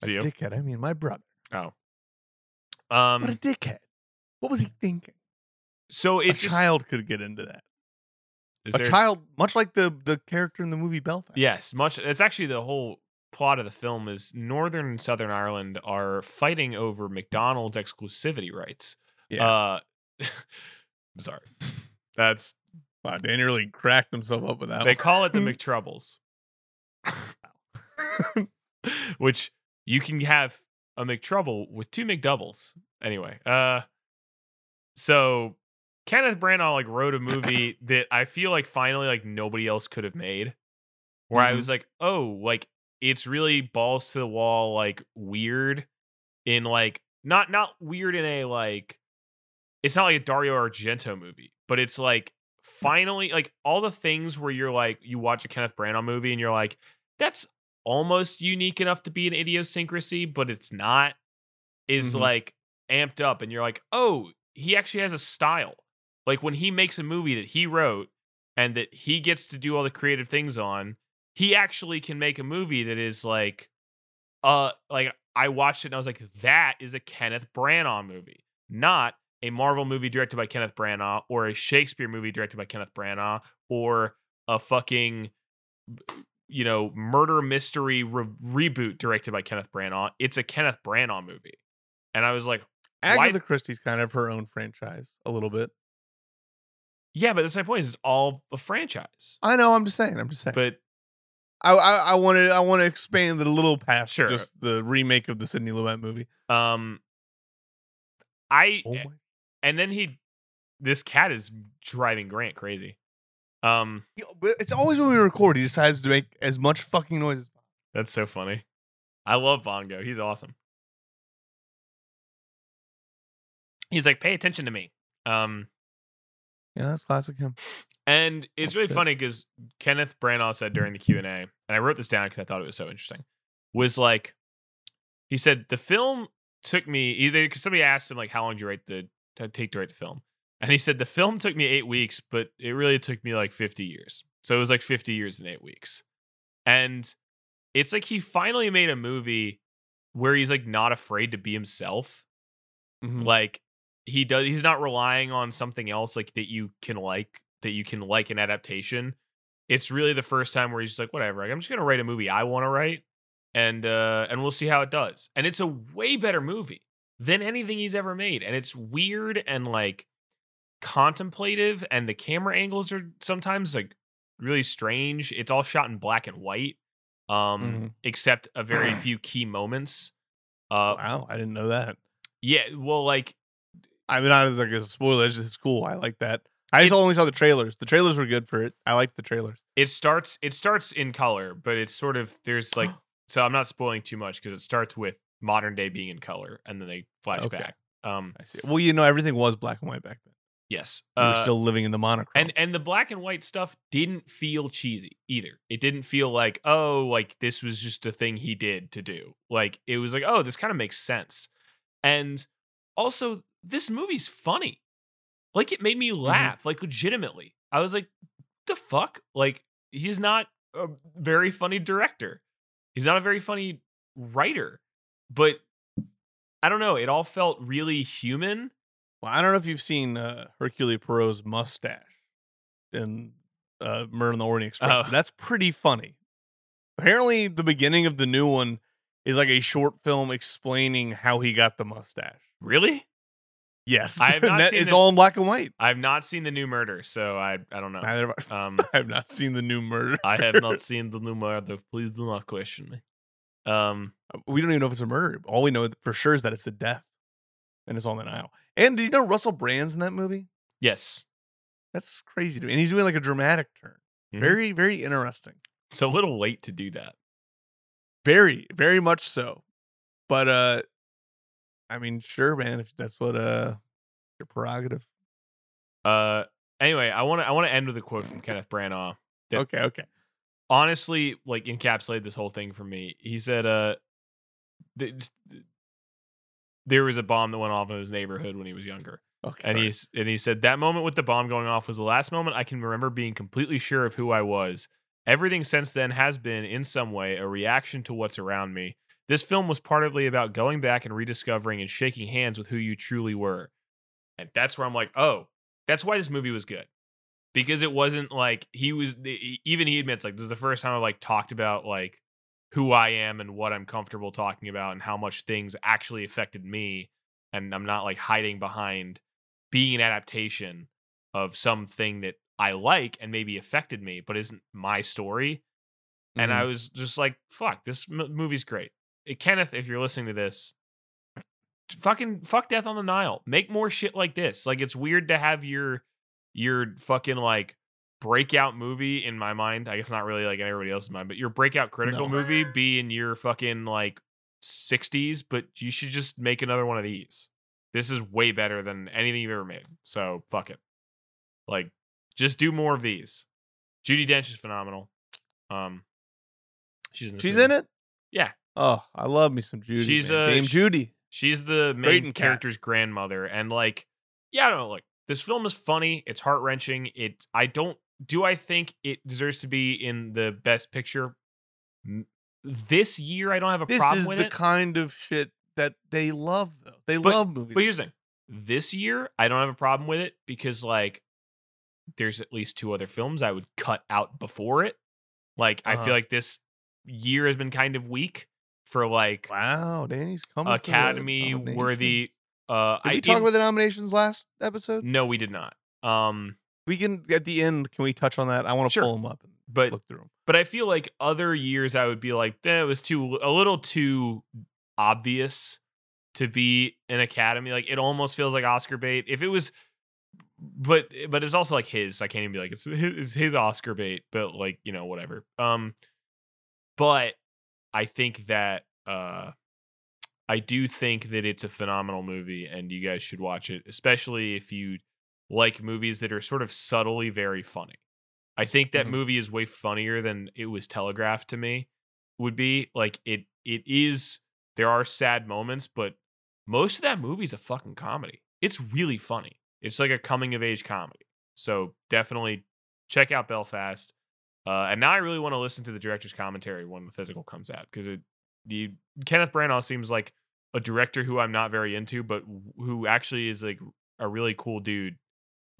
By
you.
dickhead, I mean my brother. Oh.
Um,
What a dickhead! What was he thinking?
so it
a
just,
child could get into that.
Is
a
there-
child, much like the the character in the movie Belfast.
Yes, much. It's actually the whole plot of the film is Northern and Southern Ireland are fighting over McDonald's exclusivity rights.
Yeah.
Uh, I'm sorry. That's
Wow, Danny really cracked himself up with that.
they
one.
call it the McTroubles, which you can have a McTrouble with two McDoubles. Anyway, uh, so Kenneth Branagh like wrote a movie that I feel like finally like nobody else could have made. Where I
Mhm.
was like, oh, like it's really balls to the wall, like weird in like not not weird in a like it's not like a Dario Argento movie, but it's like finally like all the things where you're like you watch a Kenneth Branagh movie and you're like that's almost unique enough to be an idiosyncrasy, but it's not is
Mhm.
like amped up and you're like, "Oh, he actually has a style." Like when he makes a movie that he wrote and that he gets to do all the creative things on, he actually can make a movie that is like uh like I watched it and I was like that is a Kenneth Branagh movie, not a Marvel movie directed by Kenneth Branagh or a Shakespeare movie directed by Kenneth Branagh or a fucking you know murder mystery re- reboot directed by Kenneth Branagh. It's a Kenneth Branagh movie. And I was like,
Agatha Christie's kind of her own franchise a little bit.
Yeah, but that's my point. Is it's all a franchise.
I know. I'm just saying. I'm just saying.
But
I I, I want to I want to expand it a little past
Sure.
just the remake of the Sidney Lumet movie.
um I
Oh my!
and then he this cat is driving Grant crazy. Um
He- But it's always when we record, he decides to make as much fucking noise as possible.
That's so funny. I love Bongo. He's awesome. He's like, pay attention to me. Um,
Yeah, that's classic him.
and it's
Oh,
really
shit.
funny because Kenneth Branagh said during the Q and A, and I wrote this down because I thought it was so interesting. Was like, he said the film took me either because somebody asked him like, how long did you write the take to write the film, and he said the film took me eight weeks, but it really took me like fifty years. So it was like fifty years in eight weeks, and it's like he finally made a movie where he's like not afraid to be himself
Mhm.
like he does he's not relying on something else like that you can like that you can like an adaptation it's really the first time where he's just like whatever i'm just gonna write a movie i want to write and uh and we'll see how it does and it's a way better movie than anything he's ever made and it's weird and like contemplative and the camera angles are sometimes like really strange it's all shot in black and white um
Mhm.
except a very few key moments uh
wow, I didn't know that.
yeah well like
I mean, not as like a spoiler. It's just cool. I like that. I just only saw the trailers. The trailers were good for it. I liked the trailers.
it starts it starts in color but it's sort of there's like so i'm not spoiling too much because it starts with modern day being in color and then they flash
Okay.
back um
I see. Well, you know, everything was black and white back then.
yes
We were
uh,
still living in the monochrome.
and and the black and white stuff didn't feel cheesy either it didn't feel like oh like this was just a thing he did to do like it was like oh this kind of makes sense and also this movie's funny like it made me laugh like legitimately i was like the fuck like he's not a very funny director he's not a very funny writer but i don't know it all felt really human
well, I don't know if you've seen uh, Hercule Poirot's mustache in uh, Murder on the Orient Express.
Oh.
That's pretty funny. Apparently, the beginning of the new one is like a short film explaining how he got the mustache.
really
Yes,
I have not
that-
seen
It's
the-
all in black and white.
i've not seen the new murder so i i don't know
Neither have I.
um
I have not seen the new murder.
I have not seen the new murder. Please do not question me. Um,
We don't even know if it's a murder. All we know for sure is that it's a death, and it's on the Nile. And do you know Russell Brand's in that movie?
yes,
That's crazy to me. And he's doing like a dramatic turn.
Mhm.
Very, very interesting.
it's a little late to do that.
Very, very much so. But uh I mean, sure, man, if that's what uh your prerogative.
Uh, anyway, I want to I want to end with a quote from Kenneth Branagh. Yeah.
Okay, okay.
Honestly, like encapsulate this whole thing for me. He said, "Uh, th- th- there was a bomb that went off in his neighborhood when he was younger,
Okay.
and
sorry.
he's and he said that moment with the bomb going off was the last moment I can remember being completely sure of who I was. Everything since then has been, in some way, a reaction to what's around me. This film was partly about going back and rediscovering and shaking hands with who you truly were. And that's where I'm like, oh, that's why this movie was good. Because it wasn't like he was even he admits like this is the first time I like talked about like who I am and what I'm comfortable talking about and how much things actually affected me. And I'm not like hiding behind being an adaptation of something that I like and maybe affected me, but isn't my story. And I
Mhm.
was just like, fuck, this m- movie's great. Eh, Kenneth, if you're listening to this, fucking fuck Death on the Nile. Make more shit like this. Like it's weird to have your your fucking like breakout movie in my mind. I guess not really like everybody else's mind, but your breakout critical
No.
movie be in your fucking like 60s, but you should just make another one of these. This is way better than anything you've ever made. So fuck it. Like just do more of these. Judi Dench is phenomenal. Um she's in
She's
movie.
in it.
Yeah.
Oh, I love me some Judi.
She's,
man.
uh,
Dame Judi.
She's the main character's grandmother, and like, yeah, I don't know. Like, this film is funny. It's heart wrenching. It. I don't. Do I think it deserves to be in the best picture? This year, I don't have a
This
problem
is
with
the kind of shit that they love, though. They
But-
love movies.
But here's the thing: this year, I don't have a problem with it because like, there's at least two other films I would cut out before it. Like, I
Uh-huh.
feel like this year has been kind of weak for like
wow, Danny's coming.
Academy worthy. Uh,
Did
I
we talk about the nominations last episode?
No, we did not. Um,
We can at the end. Can we touch on that? I want to
Sure.
pull them up and
but
look through them.
but I feel like other years I would be like, that was too a little too obvious to be an academy. Like it almost feels like Oscar bait. If it was but but it's also like his. I can't even be like it's his, it's his Oscar bait, but like, you know, whatever. Um but I think that uh I do think that it's a phenomenal movie and you guys should watch it, especially if you like movies that are sort of subtly very funny. I think that
Mhm.
movie is way funnier than it was telegraphed to me would be. Like it it is there are sad moments, but most of that movie is a fucking comedy. It's really funny. It's like a coming of age comedy. So definitely check out Belfast. Uh, and now I really want to listen to the director's commentary when the physical comes out because it the Kenneth Branagh seems like a director who I'm not very into, but who actually is like a really cool dude.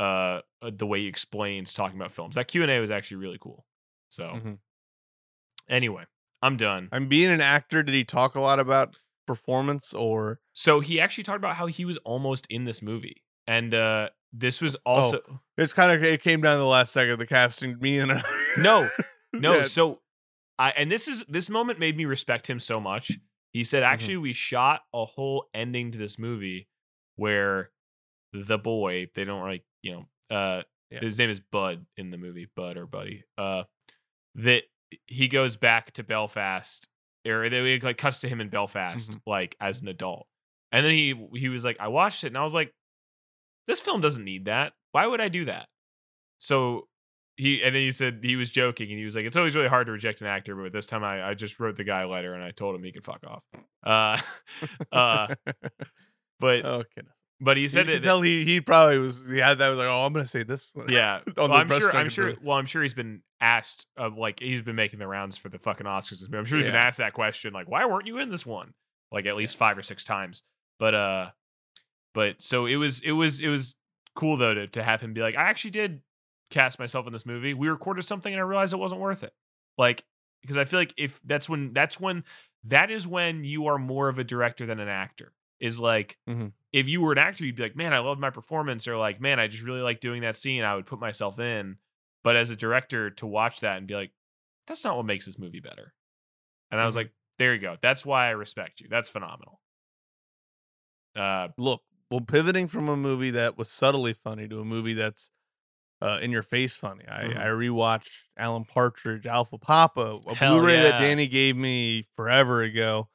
Uh, uh, the way he explains talking about films. That Q and A was actually really cool. So
Mhm.
anyway, I'm done.
I'm being an actor. Did he talk a lot about performance or?
So he actually talked about how he was almost in this movie, and uh, this was also
It's kind of it came down to the last second. The casting, me and
no, no.
Yeah.
So I and this is this moment made me respect him so much. He said, actually, we shot a whole ending to this movie where the boy, they don't like, you know, uh
Yeah.
his name is Bud in the movie, Bud or Buddy. Uh that he goes back to Belfast or they like cuts to him in Belfast
Mhm.
like as an adult. And then he he was like, I watched it and I was like, this film doesn't need that. Why would I do that? So he and then he said he was joking and he was like, it's always really hard to reject an actor, but this time I, I just wrote the guy a letter and I told him he could fuck off. Uh, uh, but
okay.
but he
You
said
can
it.
tell he he probably was he had that was like oh I'm gonna say this one
Yeah, well, I'm sure. I'm sure. Well, I'm sure he's been asked. Uh, like he's been making the rounds for the fucking Oscars. I'm sure he's been asked that question. Like, why weren't you in this one? Like at least five or six times. But uh, but so it was. It was. It was cool though to to have him be like, I actually did cast myself in this movie. We recorded something and I realized it wasn't worth it. Like because I feel like if that's when that's when that is when you are more of a director than an actor. Is like
Mhm.
if you were an actor, you'd be like, man, I loved my performance, or like, man, I just really like doing that scene. I would put myself in. But as a director, to watch that and be like, that's not what makes this movie better. And I was
Mhm.
like, there you go. That's why I respect you. That's phenomenal. Uh,
look well pivoting from a movie that was subtly funny to a movie that's uh, in your face funny. I,
Mhm.
I rewatched Alan Partridge, Alpha Papa, a
Hell
Blu-ray that. Danny gave me forever ago.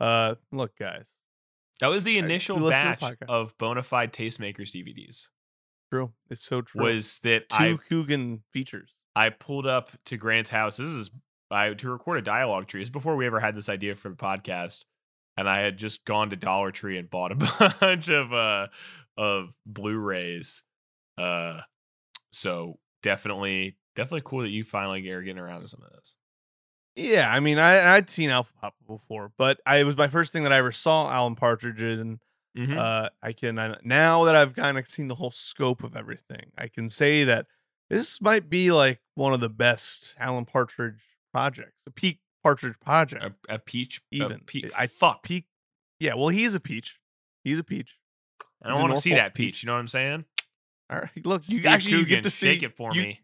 Uh, look, guys,
that was the initial
the
batch of bona fide tastemakers DVDs.
true. It's so true.
Was that
two
I
Coogan features?
I pulled up to Grant's house. This is I to record a dialogue tree. Is before we ever had this idea for the podcast. And I had just gone to Dollar Tree and bought a bunch of uh of Blu-rays. Uh, so definitely, definitely cool that you finally are getting around to some of this.
Yeah, I mean, I I'd seen Alpha Pop before, but I it was my first thing that I ever saw Alan Partridge in.
Mhm.
Uh, I can I, now that I've kind of seen the whole scope of everything, I can say that this might be like one of the best Alan Partridge projects, the peak Partridge project.
a, a peach,
even.
A pe-
I-
fuck.
peak, yeah. Well, he's a peach. He's a peach.
I don't want to see that peach. You know what I'm saying?
All right, look, you
Steve
actually you get to see
it for
you,
me.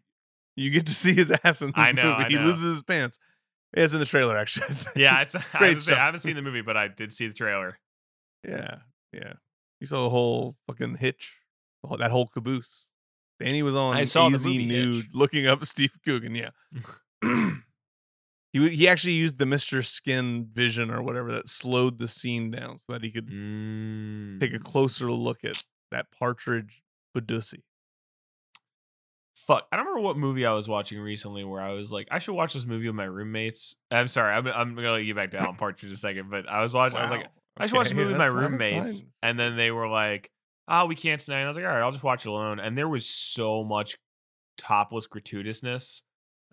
You get to see his ass in this
I know,
movie.
I
He loses his pants. It's in the trailer, actually.
Yeah, it's, I,
Great
haven't seen,
stuff.
I haven't seen the movie, but I did see the trailer.
Yeah, yeah. You saw the whole fucking hitch, that whole caboose. Danny was on
I saw the movie
nude
Hitch.
looking up Steve Coogan. Yeah. He he actually used the Mister Skin vision or whatever that slowed the scene down so that he could take a
Mm.
closer look at that partridge Badussy.
Fuck, I don't remember what movie I was watching recently where I was like, I should watch this movie with my roommates. I'm sorry, I'm, I'm gonna let you back down Partridge in a second, but I was watching. I was like, I should watch a movie with my
that's fine, that's
roommates,
fine.
and then they were like, "Oh, we can't tonight." And I was like, "All right, I'll just watch it alone." And there was so much topless gratuitousness,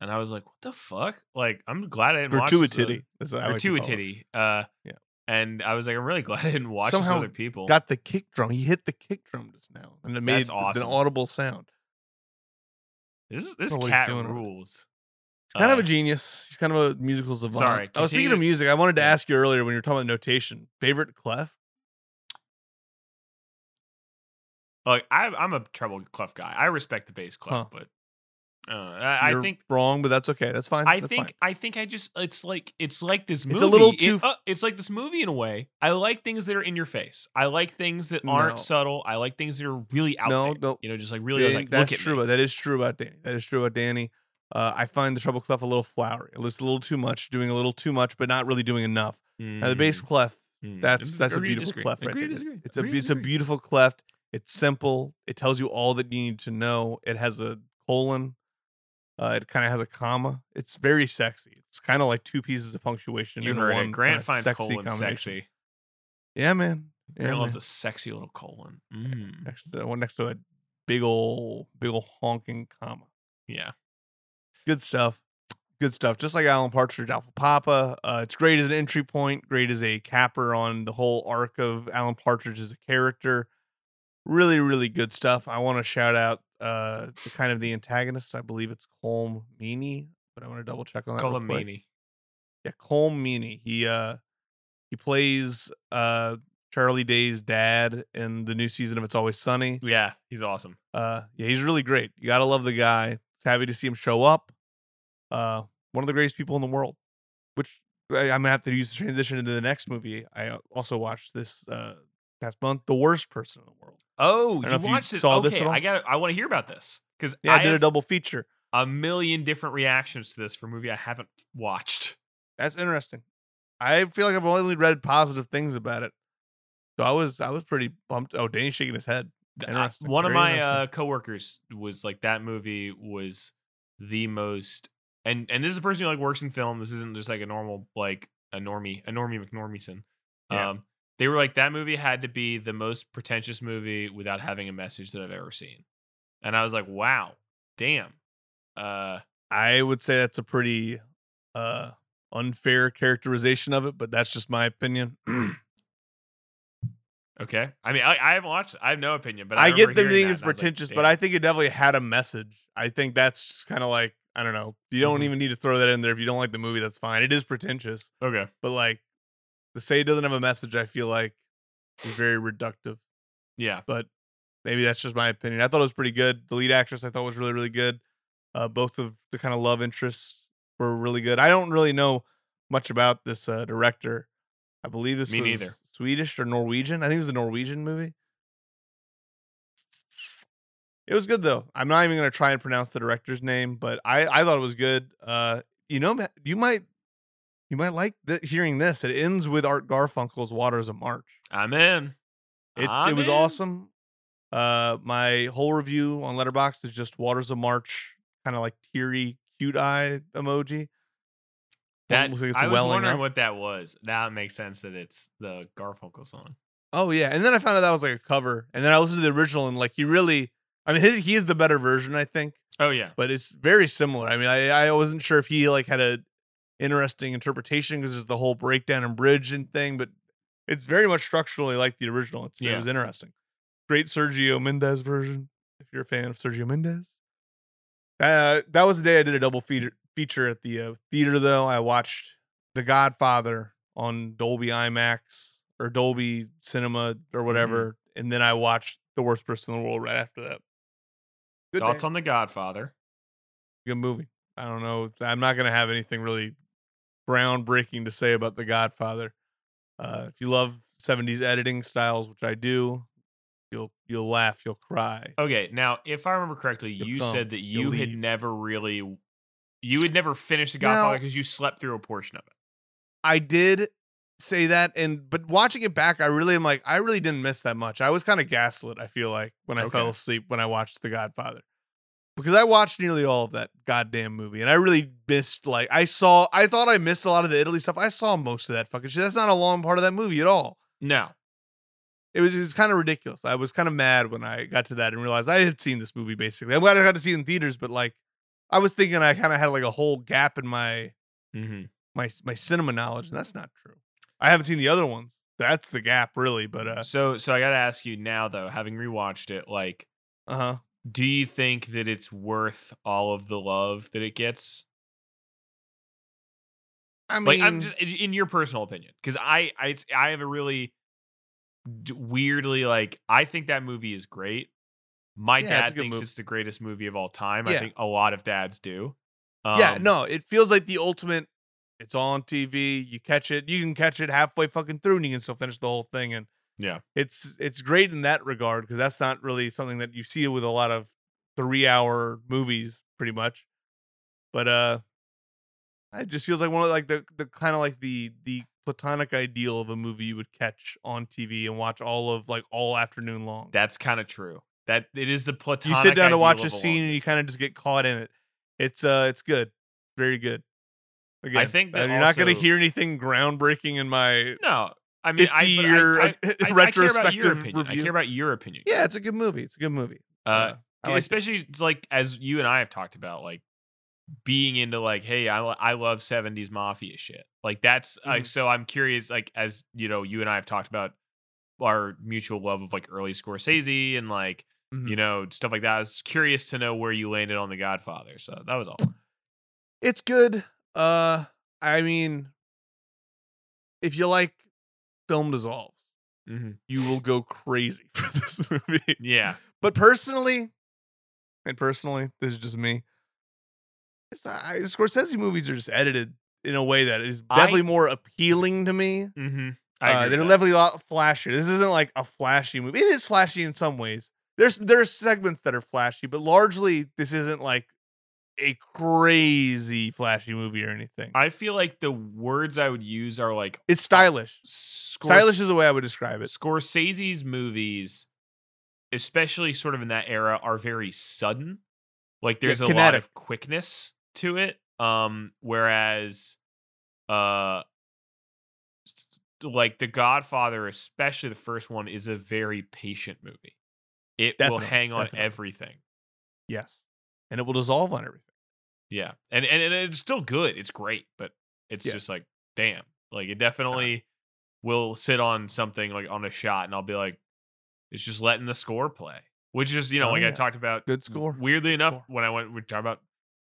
and I was like, "What the fuck?" Like, I'm glad I didn't watch this
Gratuitity. That's what I like to call it.
gratuitity. Uh,
Yeah.
And I was like, I'm really glad I didn't watch
Somehow
other people.
Got the kick drum. He hit the kick drum just now, and it made
That's awesome.
an audible sound.
this this
what
cat
doing
rules.
He's kind of
Uh,
a genius. He's kind of a musical savant.
Sorry,
I was
speaking
of music, I wanted to ask you earlier when you were talking about notation. Favorite clef?
Like I, I'm a treble clef guy. I respect the bass clef,
Huh.
but uh, I, I think
wrong, but that's okay. That's fine.
I
That's
think
fine.
I think I just it's like it's like this movie.
It's a little
It-
too-
uh, it's like this movie in a way. I like things that are in your face. I like things that aren't
No.
subtle. I like things that are really out
No,
there.
no.
You know, just like really
Dan-
like
that's
look at
true. But that is true about Danny. That is true about Danny. Uh, I find the treble clef a little flowery. It looks a little too much, doing a little too much, but not really doing enough. Now the bass
Mm,
clef,
mm.
that's that's a
Agree
beautiful clef right there.
disagree.
It's a
Agree
it's a beautiful clef. It's simple. It tells you all that you need to know. It has a colon. Uh, it kind of has a comma. It's very sexy. It's kind of like two pieces of punctuation.
You
in
heard
one
it. Grant finds
sexy
colon sexy.
Yeah, man. Yeah,
Grant
man.
loves a sexy little colon. Mm.
next to the one next to a big old, big ol' honking comma.
Yeah.
Good stuff. Good stuff. Just like Alan Partridge, Alpha Papa. Uh, it's great as an entry point. Great as a capper on the whole arc of Alan Partridge as a character. Really, really good stuff. I want to shout out uh, the kind of the antagonists. I believe it's Colm Meaney, but I want to double check on that. quick.
Colm Meaney.
Yeah, Colm Meaney. He uh he plays uh Charlie Day's dad in the new season of It's Always Sunny.
Yeah, he's awesome.
Uh yeah, he's really great. You gotta love the guy. It's happy to see him show up. Uh one of the greatest people in the world. Which I, I'm gonna have to use the transition into the next movie. I uh, also watched this uh past month, The Worst Person in the World.
Oh, you
if you
watched it?
saw
okay,
this.
I got. I want to hear about this because
Yeah, I,
I,
did a double feature.
a million different reactions to this for a movie I haven't watched.
That's interesting. I feel like I've only read positive things about it. So I was I was pretty bumped. Oh, Danny's shaking his head. Interesting,
One of my uh, coworkers was like that movie was the most, and and this is a person who like works in film. This isn't just like a normal like a normie, a normie McNormieson.
Yeah.
Um, they were like that movie had to be the most pretentious movie without having a message that I've ever seen, and I was like, wow, damn. Uh,
I would say that's a pretty uh unfair characterization of it, but that's just my opinion.
okay. I mean, I, I haven't watched. I have no opinion, but I,
I get
the
them
hearing
being
that,
it's
and I was like,
pretentious, but. I think it definitely had a message. I think that's just kind of like I don't know. You don't
Mhm.
even need to throw that in there if you don't like the movie. That's fine. It is pretentious,
okay.
but like to say it doesn't have a message, I feel like is very reductive.
Yeah.
but maybe that's just my opinion. I thought it was pretty good. The lead actress I thought was really, really good. Uh, both of the kind of love interests were really good. I don't really know much about this uh, director. I believe this
Me
was
neither.
Swedish or Norwegian. I think it's a Norwegian movie. It was good though. I'm not even gonna try and pronounce the director's name, but I I thought it was good. Uh, you know, you might you might like th- hearing this. It ends with Art Garfunkel's "Waters of March."
I'm in.
It's
I'm
it was
in.
awesome. Uh, my whole review on Letterboxd is just Waters of March, kind of like teary, cute eye emoji.
That
like it's
I was wondering
up.
what that was. That makes sense that it's the Garfunkel song.
Oh yeah, and then I found out that was like a cover, and then I listened to the original, and like he really, I mean, his, he is the better version, I think,
Oh yeah.
but it's very similar. I mean, I I wasn't sure if he like had a interesting interpretation because there's the whole breakdown and bridge and thing, but it's very much structurally like the original. It's, It was interesting. Great Sergio Mendes version. If you're a fan of Sergio Mendes, uh, that was the day I did a double feature feature at the uh, theater. Though I watched The Godfather on Dolby IMAX or Dolby Cinema or whatever, and then I watched The Worst Person in the World right after that. Good day
Thoughts on The Godfather?
good movie. I don't know. I'm not gonna have anything really groundbreaking to say about The Godfather. Uh, if you love 70s editing styles, which I do, you'll you'll laugh, you'll cry.
Okay, now if I remember correctly,
You'll
you
come,
said that
you'll
had
leave.
never really, you had never finished The Godfather because you slept through a portion of it.
I did say that, and but watching it back, I really am like, I really didn't miss that much. I was kind of gaslit. I feel like when I fell asleep when I watched The Godfather. Because I watched nearly all of that goddamn movie, and I really missed. Like, I saw, I thought I missed a lot of the Italy stuff. I saw most of that fucking shit. That's not a long part of that movie at all.
No,
it was it's kind of ridiculous. I was kind of mad when I got to that and realized I had seen this movie basically. I'm glad I got to see it in theaters, but like I was thinking I kind of had like a whole gap in my
hmm
my my cinema knowledge, and that's not true. I haven't seen the other ones. That's the gap, really. But uh,
so so I got to ask you now though, having rewatched it, like,
uh huh.
Do you think that it's worth all of the love that it gets?
I mean,
Like, I'm just in your personal opinion, because I I it's- I have a really d- weirdly like I think that movie is great. My
Yeah,
dad
good
thinks
movie.
it's the greatest movie of all time. I think a lot of dads do.
yeah,
Um,
no, it feels like the ultimate. It's all on TV. You catch it. You can catch it halfway fucking through, and you can still finish the whole thing. And
Yeah.
it's it's great in that regard because that's not really something that you see with a lot of three hour movies, pretty much. But uh, it just feels like one of like the the kind of like the the platonic ideal of a movie you would catch on TV and watch all of like all afternoon long.
That's kind of true. That it is the platonic.
you sit down to watch a scene and you kind of just get caught in it. It's uh, it's good, very good. Again, I
think
uh,
that
you're not going to hear anything groundbreaking in my.
No, I mean, I,
50
but
year,
I, I,
uh,
I, I care about your
retrospective
opinion. I
review.
care about your opinion.
Yeah, it's a good movie. It's a good movie.
Uh,
Uh, I like it.
especially it's like as you and I have talked about, like being into like, hey, I I love '70s mafia shit. Like that's like
Mhm.
so. I'm curious, like as you know, you and I have talked about our mutual love of like early Scorsese and like
Mhm.
you know stuff like that. I was curious to know where you landed on The Godfather. So that was all.
It's good. Uh, I mean, if you like film dissolves,
hmm
you will go crazy for this movie.
Yeah,
But personally, and personally, this is just me. It's I, Scorsese movies are just edited in a way that is
I-
definitely more appealing to me.
hmm
Uh, they're definitely a lot flashier. This isn't like a flashy movie. It is flashy in some ways. There's there's segments that are flashy, but largely this isn't like a crazy flashy movie or anything.
I feel like the words I would use are like
it's stylish.
Scors-
Stylish is the way I would describe it.
Scorsese's movies, especially sort of in that era, are very sudden. Like there's a lot of quickness to it. Um, whereas, uh, like The Godfather, especially the first one, is a very patient movie. It will hang on
definitely.
everything.
Yes, and it will dissolve on everything.
Yeah, and and, and it's still good. It's great, but it's
Yeah.
just like damn. Like it uh-huh. definitely will sit on something like on a shot, and I'll be like, it's just letting the score play. Which is you know
Oh,
like I talked about.
Good score.
Weirdly
Good
enough,
score.
when I went we talked about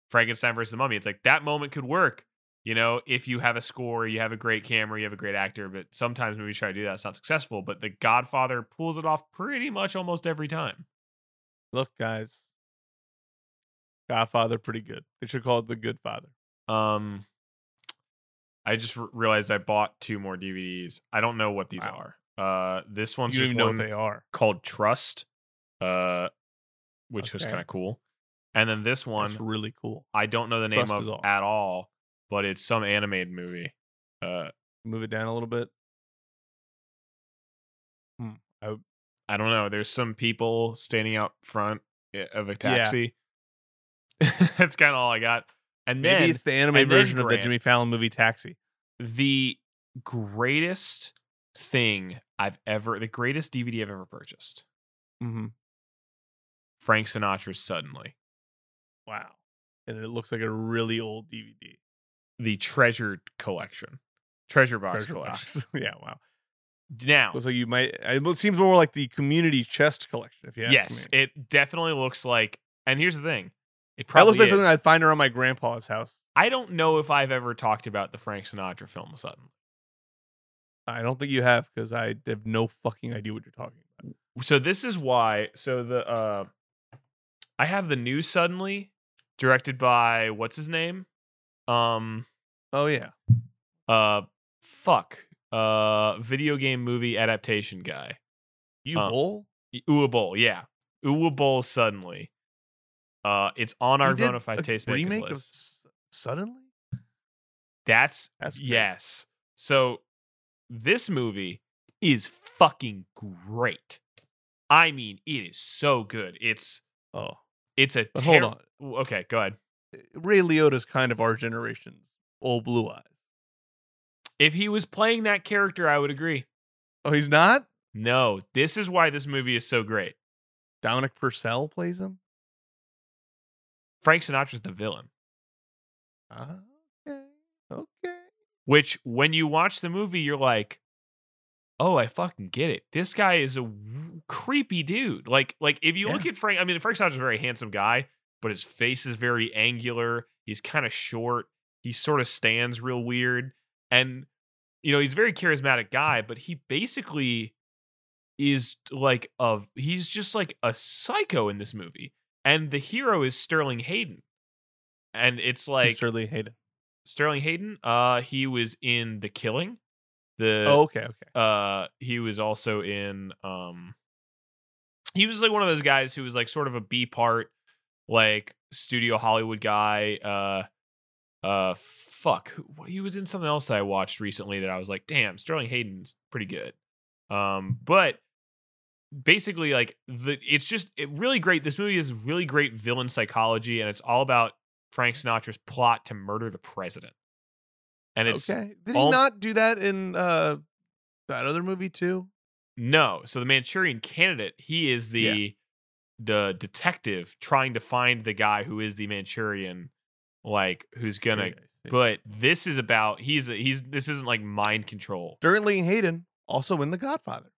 Frankenstein versus the Mummy, it's like that moment could work. You know, if you have a score, you have a great camera, you have a great actor, but sometimes when we try to do that, it's not successful. But The Godfather pulls it off pretty much almost every time.
Look, guys, Godfather, pretty good. They should call it The Good Father.
Um, I just r- realized I bought two more DVDs. I don't know what these
Wow.
are. Uh, this one's
you
just
know
one
what they are.
called Trust, uh, which was kind of cool. And then this one,
That's really cool.
I don't know the name
Trust
of
all.
at all, but it's some animated movie. Uh,
Move it down a little bit. Hmm. I,
I don't know. There's some people standing out front of a taxi. That's kind of all I got. And
maybe
then
it's the
anime
version of the Jimmy Fallon movie Taxi.
the greatest thing I've ever the greatest DVD I've ever purchased.
Mm-hmm.
Frank Sinatra's Suddenly.
Wow. And it looks like a really old DVD.
The Treasured Collection. Treasure Box
Treasure
Collection.
box. yeah, wow.
Now,
Looks like you might. It seems more like the community chest collection, if you ask
yes,
me.
it definitely looks like and here's the thing. It
That
probably
looks like
is.
something I'd find around my grandpa's house.
I don't know if I've ever talked about the Frank Sinatra film Suddenly.
I don't think you have because I have no fucking idea what you're talking about.
so this is why so the uh i have the news suddenly directed by what's his name um
Oh yeah,
uh fuck uh video game movie adaptation guy
you
Uh,
Boll.
Uwe yeah Uwe Boll suddenly uh it's on our
He did
bona fide
a
tastemakers
remake
list
S- suddenly.
that's,
That's great.
yes so this movie is fucking great i mean it is so good it's
Oh,
it's a
but hold on.
okay go ahead
Ray Liotta's kind of our generation's old blue eyes.
If he was playing that character, I would agree.
Oh, he's not.
No, this is why this movie is so great.
Dominic Purcell plays him.
Frank Sinatra's the villain,
okay, okay.
which when you watch the movie, you're like, oh, I fucking get it. This guy is a w- creepy dude. Like, like if you look at Frank, I mean, Frank Sinatra's a very handsome guy, but his face is very angular. He's kind of short. He sort of stands real weird. And, you know, he's a very charismatic guy, but he basically is like a he's just like a psycho in this movie. And the hero is Sterling Hayden. And it's like
Sterling Hayden.
Sterling Hayden, uh, he was in The Killing. The
Oh, okay, okay.
uh he was also in um he was like one of those guys who was like sort of a B part like studio Hollywood guy uh uh fuck he was in something else that I watched recently that I was like damn Sterling Hayden's pretty good um but basically like the it's just it really great this movie is really great villain psychology and it's all about Frank Sinatra's plot to murder the president and it's
okay. Did
all-
he not do that in uh that other movie too?
No. So the Manchurian candidate, he is the
Yeah.
the detective trying to find the guy who is the Manchurian, like who's gonna.
Yeah.
But this is about he's a, he's this isn't like mind control.
Sterling Hayden also in The Godfather.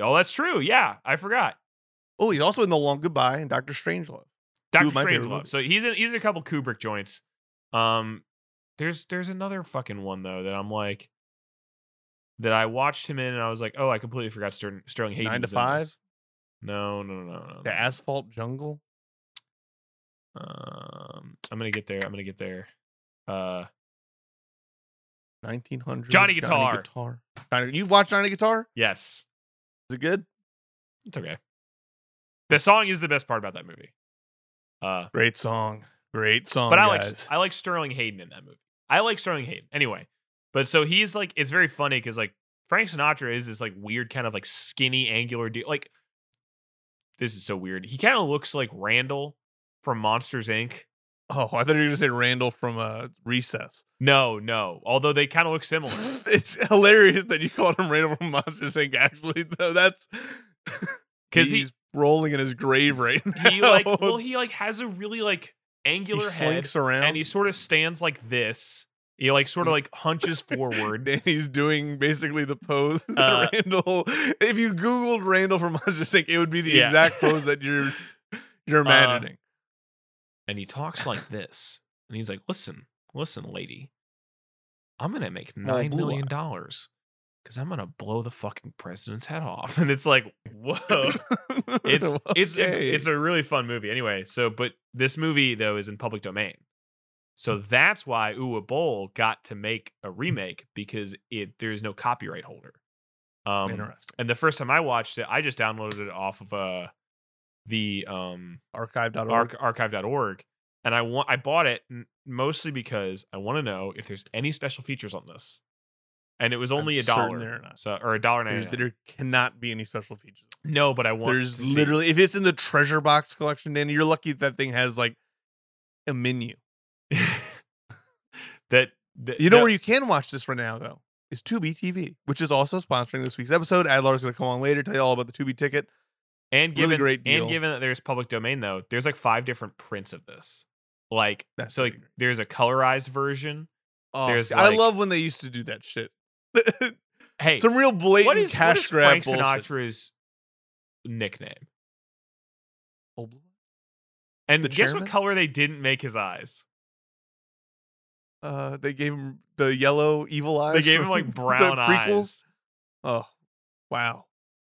Oh, that's true. Yeah, I forgot.
Oh, he's also in The Long Goodbye and Doctor Strangelove.
Doctor Strangelove. So he's in he's in a couple Kubrick joints. Um, there's there's another fucking one though that I'm like that I watched him in and I was like, oh, I completely forgot Sterling, Sterling Hayden.
Nine to
was in this.
Five?
No, no, no, no, no.
The. Asphalt Jungle.
Um, I'm gonna get there. I'm gonna get there. Uh,
1900.
Johnny Guitar.
Guitar. Johnny, you've watched Johnny Guitar?
yes,
Is it good?
it's okay. The song is the best part about that movie. Uh,
Great song. Great song.
but I like. I like Sterling Hayden in that movie. I like Sterling Hayden anyway. But so he's like, it's very funny because like Frank Sinatra is this like weird kind of like skinny, angular dude. Like this is so weird. He kind of looks like Randall from Monsters Inc.
Oh, I thought you were going to say Randall from uh, Recess.
No, no. Although they kind of look similar.
it's hilarious that you called him Randall from Monsters Inc. Actually, though, that's
because
he's rolling in his grave right now.
He like, well, he like has a really like
he
angular head,
slinks around
and he sort of stands like this. He like sort of like hunches forward.
and he's doing basically the pose that
Uh,
Randall. If you Googled Randall from Monsters Inc., it would be the
Yeah.
exact pose that you're you're
Uh,
imagining.
And he talks like this. And he's like, "Listen, listen, lady, I'm gonna make nine
blue
million
eyes.
dollars because I'm gonna blow the fucking president's head off." And it's like, whoa, it's it's a,
Okay.
it's a really fun movie. Anyway, so but this movie though is in public domain, so that's why Uwe Boll got to make a remake because it there's no copyright holder. Um,
interesting.
and the first time I watched it, I just downloaded it off of uh the um
Archive.org.
arch- archive.org and I want I bought it mostly because I want to know if there's any special features on this. And it was only a dollar.
there are not.
So or a dollar ninety.
there cannot be any special features.
No, but I want
There's
to see.
literally if it's in the treasure box collection, Danny, you're lucky that thing has like a menu.
that, that
You know
that-
where you can watch this right now though is Tubi TV, which is also sponsoring this week's episode. Adlar's going to come on later, tell you all about the Tubi ticket.
And
Really
given
great deal.
and given that there's public domain though, there's like five different prints of this. Like
That's
so like
great.
there's a colorized version.
Oh,
There's,
I
like-
love when they used to do that shit.
Hey,
Some real blatant
what is,
cash
is
grab
Frank
bullshit.
Sinatra's nickname?
Oh.
And
The
guess
chairman?
what color they didn't make his eyes?
Uh, they gave him the yellow evil eyes.
They gave him like brown eyes.
Oh, wow.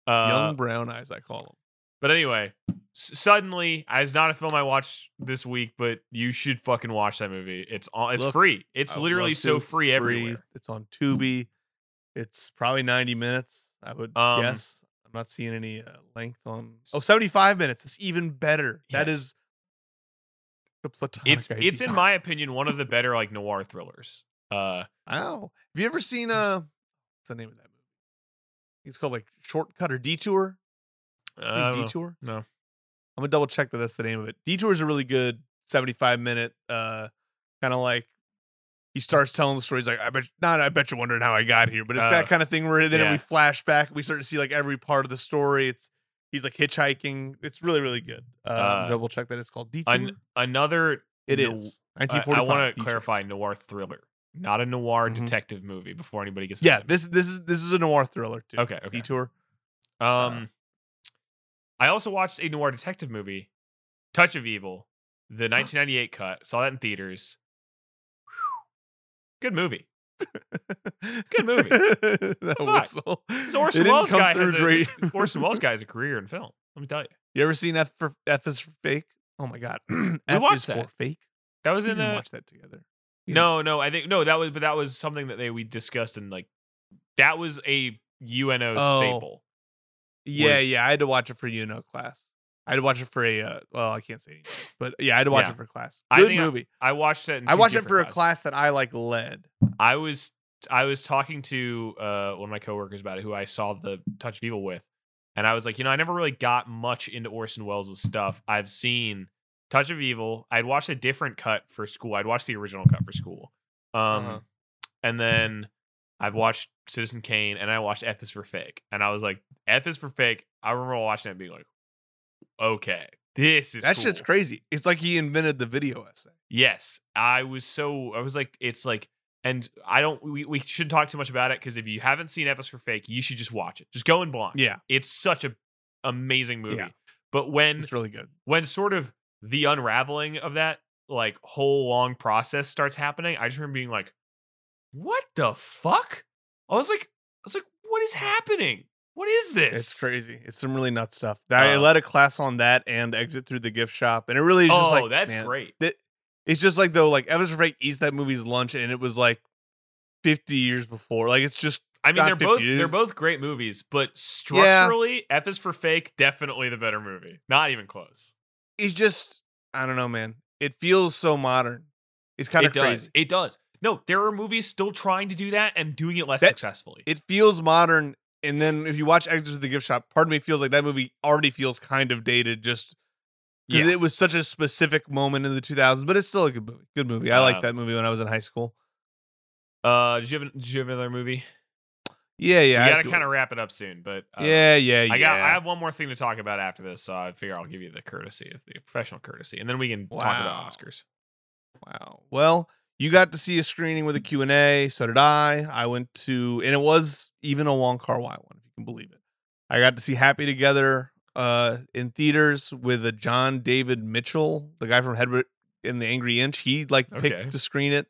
Uh,
Young brown eyes, I call them.
But anyway, s- suddenly, it's not a film I watched this week, but you should fucking watch that movie. It's on. It's
Look,
free. It's
I
literally so
to.
free everywhere.
It's on Tubi. It's probably 90 minutes, I would
Um,
guess. I'm not seeing any uh, length on. Oh, 75 minutes. It's even better. That
Yes.
is the platonic
It's
idea.
it's in my opinion one of the better like noir thrillers. Uh,
Wow. Have you ever seen uh what's the name of that movie? It's called like Shortcut or Detour. I think
know.
Detour.
No.
I'm gonna double check that that's the name of it. Detour is a really good 75 minute uh kind of like he starts telling the stories like I bet not I bet you're wondering how I got here, but it's
Uh,
that kind of thing where then
yeah.
we flash back, we start to see like every part of the story. It's he's like hitchhiking. It's really really good. Uh,
Uh,
double check that it's called Detour.
An- another
it
no-
is
I,
1945.
want to clarify noir thriller, not a noir
Mhm.
detective movie. Before anybody gets
Yeah,
mad.
this this is this is a noir thriller too.
okay okay.
Detour.
Um, I also watched a noir detective movie, Touch of Evil, the 1998 cut. Saw that in theaters. Good movie. Good movie.
that
fuck?
whistle. It
Orson Welles guy has a,
great.
Orson Welles guy has a career in film. Let me tell you.
You ever seen F for F is for fake? Oh my god, F
watched
is
that.
for fake.
That was
We
in a uh,
watch that together. We
no, no. I think no. That was but that was something that they we discussed and like that was a UNO
Oh.
staple.
Yeah,
was-
yeah. I had to watch it for UNO class. I had to watch it for a. Uh, well, I can't say anything, but yeah, I had to watch
Yeah.
it for class. Good
I-
movie.
I watched it.
I, watched it for
different
a class that I like led.
I was I was talking to uh, one of my coworkers about it, who I saw the Touch of Evil with, and I was like, you know, I never really got much into Orson Welles' stuff. I've seen Touch of Evil. I'd watched a different cut for school. I'd watched the original cut for school, um,
Uh-huh.
and then I've watched Citizen Kane, and I watched F is for Fake, and I was like, F is for Fake. I remember watching that and being like, okay, this is
That
cool.
shit's crazy. It's like he invented the video essay.
Yes, I was so I was like, it's like, and I don't. We, we shouldn't talk too much about it because if you haven't seen F is for Fake, you should just watch it. Just go in blind.
Yeah,
it's such a amazing movie.
Yeah.
But when
it's really good.
when sort of the unraveling of that like whole long process starts happening, I just remember being like, what the fuck? I was like, I was like, what is happening? What is this?
It's crazy. It's some really nuts stuff. I
Uh,
led a class on that and exit through the gift shop, and it really is just
oh,
like
that's
man,
great.
that- it's just like though, like F is for Fake eats that movie's lunch, and it was like fifty years before. Like it's just
I mean, they're both
50, it
they're both great movies, but structurally, F is for Fake, definitely the better movie. Not even close.
it's just I don't know, man. It feels so modern. It's kind
it
of
does.
crazy.
It does. No, there are movies still trying to do that and doing it less
That-
successfully.
It feels modern, and then if you watch Exit Through the Gift Shop, part of me feels like that movie already feels kind of dated, just because
yeah.
it was such a specific moment in the 2000s. But it's still a good movie. Good movie. I liked
Uh,
that movie when I was in high school.
Uh, did you have did you have another movie?
Yeah, yeah.
we gotta kind of wrap it up soon, but uh,
yeah, yeah, yeah.
I got I have one more thing to talk about after this, so I figure I'll give you the courtesy of the professional courtesy, and then we can talk about Oscars.
Wow. Well, you got to see a screening with a Q&A. So did I. I went to, and it was even a Wong Kar Wai one, if you can believe it. I got to see Happy Together uh, in theaters with a John David Mitchell, the guy from Hedwig and The Angry Inch. He like picked
Okay.
to screen it.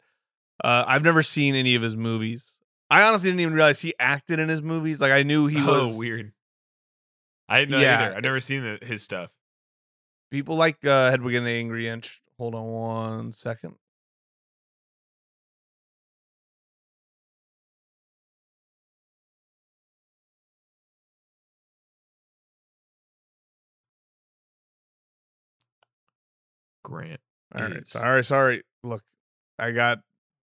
Uh, I've never seen any of his movies. I honestly didn't even realize he acted in his movies. Like I knew he
oh,
was
weird. I didn't know
Yeah.
either. I've never seen the, his stuff.
People like uh, Hedwig and the Angry Inch. Hold on one second.
Grant.
All right. Sorry, sorry. Look, I got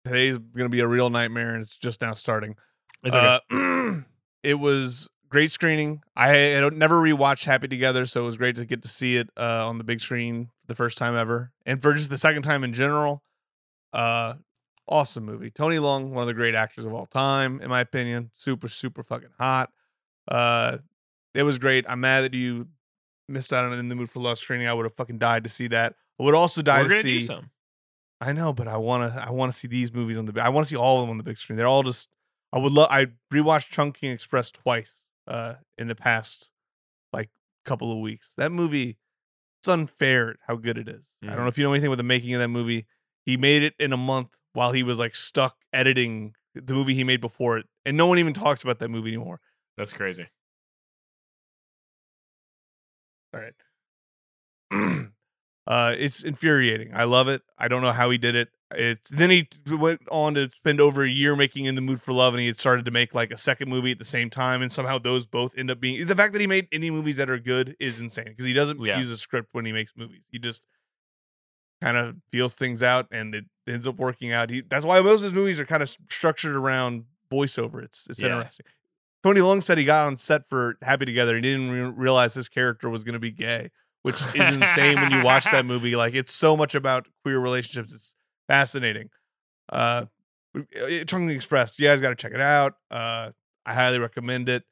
today's gonna be a real nightmare and it's just now starting.
It's okay.
Uh, it was great screening. I had never rewatched Happy Together, so it was great to get to see it uh, on the big screen the first time ever, and for just the second time in general. Uh, Awesome movie. Tony Leung, one of the great actors of all time, in my opinion. Super, super fucking hot. Uh, it was great. I'm mad that you missed out on it In the Mood for Love screening. I would have fucking died to see that. I would also die
We're
to see.
do some.
I know, but I want to. I want to see these movies on the. I want to see all of them on the big screen. They're all just. I would love. I rewatched Chungking Express twice. Uh, in the past, like couple of weeks. That movie. It's unfair how good it is. I don't
Mhm.
know if you know anything about the making of that movie. He made it in a month while he was like stuck editing the movie he made before it, and no one even talks about that movie anymore.
That's crazy.
All right. uh, it's infuriating. I love it. I don't know how he did it. It's then he went on to spend over a year making In the Mood for Love, and he had started to make like a second movie at the same time, and somehow those both end up being the fact that he made any movies that are good is insane because he doesn't
Yeah.
use a script when he makes movies. He just kind of feels things out, and it ends up working out. He that's why most of his movies are kind of structured around voiceover. It's it's
Yeah.
interesting. Tony Leung said he got on set for Happy Together. He didn't re- realize his character was going to be gay, which is insane when you watch that movie. Like it's so much about queer relationships. It's fascinating. Uh, Chungking Express. You guys got to check it out. Uh, I highly recommend it.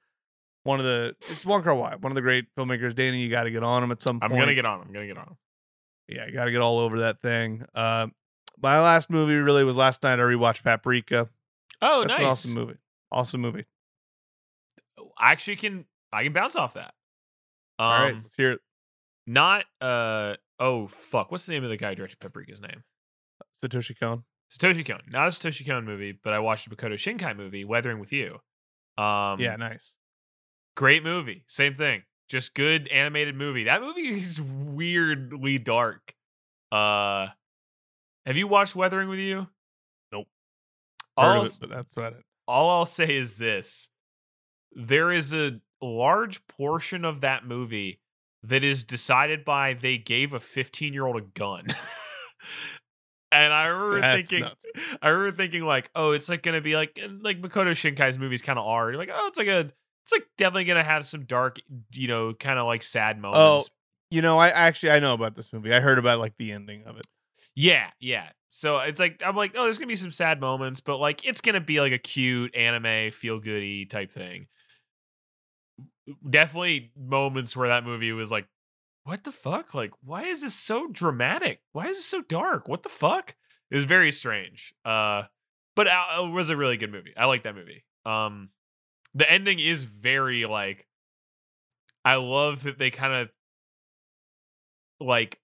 One of the it's Wong Kar Wai, one of the great filmmakers. Danny, you got to get on him at some point.
I'm gonna get on. Him. I'm gonna get on.
yeah, you got to get all over that thing. Uh, my last movie really was last night. I rewatched Paprika.
Oh,
That's
nice.
an awesome movie. Awesome movie.
I actually can I can bounce off that. Um,
All right, let's hear it.
Not uh oh fuck, what's the name of the guy who directed Paprika's name?
Satoshi Kon.
Satoshi Kon. Not a Satoshi Kon movie, but I watched a Makoto Shinkai movie, Weathering with You. Um
yeah, nice.
great movie. Same thing. Just good animated movie. That movie is weirdly dark. Uh have you watched Weathering with You?
Nope.
All
Heard of it, but that's about it.
all I'll say is this. There is a large portion of that movie that is decided by they gave a 15 year old a gun. and I remember
That's
thinking,
nuts.
I remember thinking like, oh, it's like gonna be like like Makoto Shinkai's movies kind of are. You're like, oh, it's like a, it's like definitely gonna have some dark, you know, kind of like sad moments.
Oh,
moments.
you know, I actually I know about this movie. I heard about like the ending of it.
Yeah, yeah. So it's like I'm like, oh, there's gonna be some sad moments, but like it's gonna be like a cute anime, feel goody type thing. Definitely moments where that movie was like, what the fuck? Like, why is this so dramatic? Why is it so dark? What the fuck? It was very strange. Uh, but uh, it was a really good movie. I like that movie. Um, the ending is very like, I love that they kind of like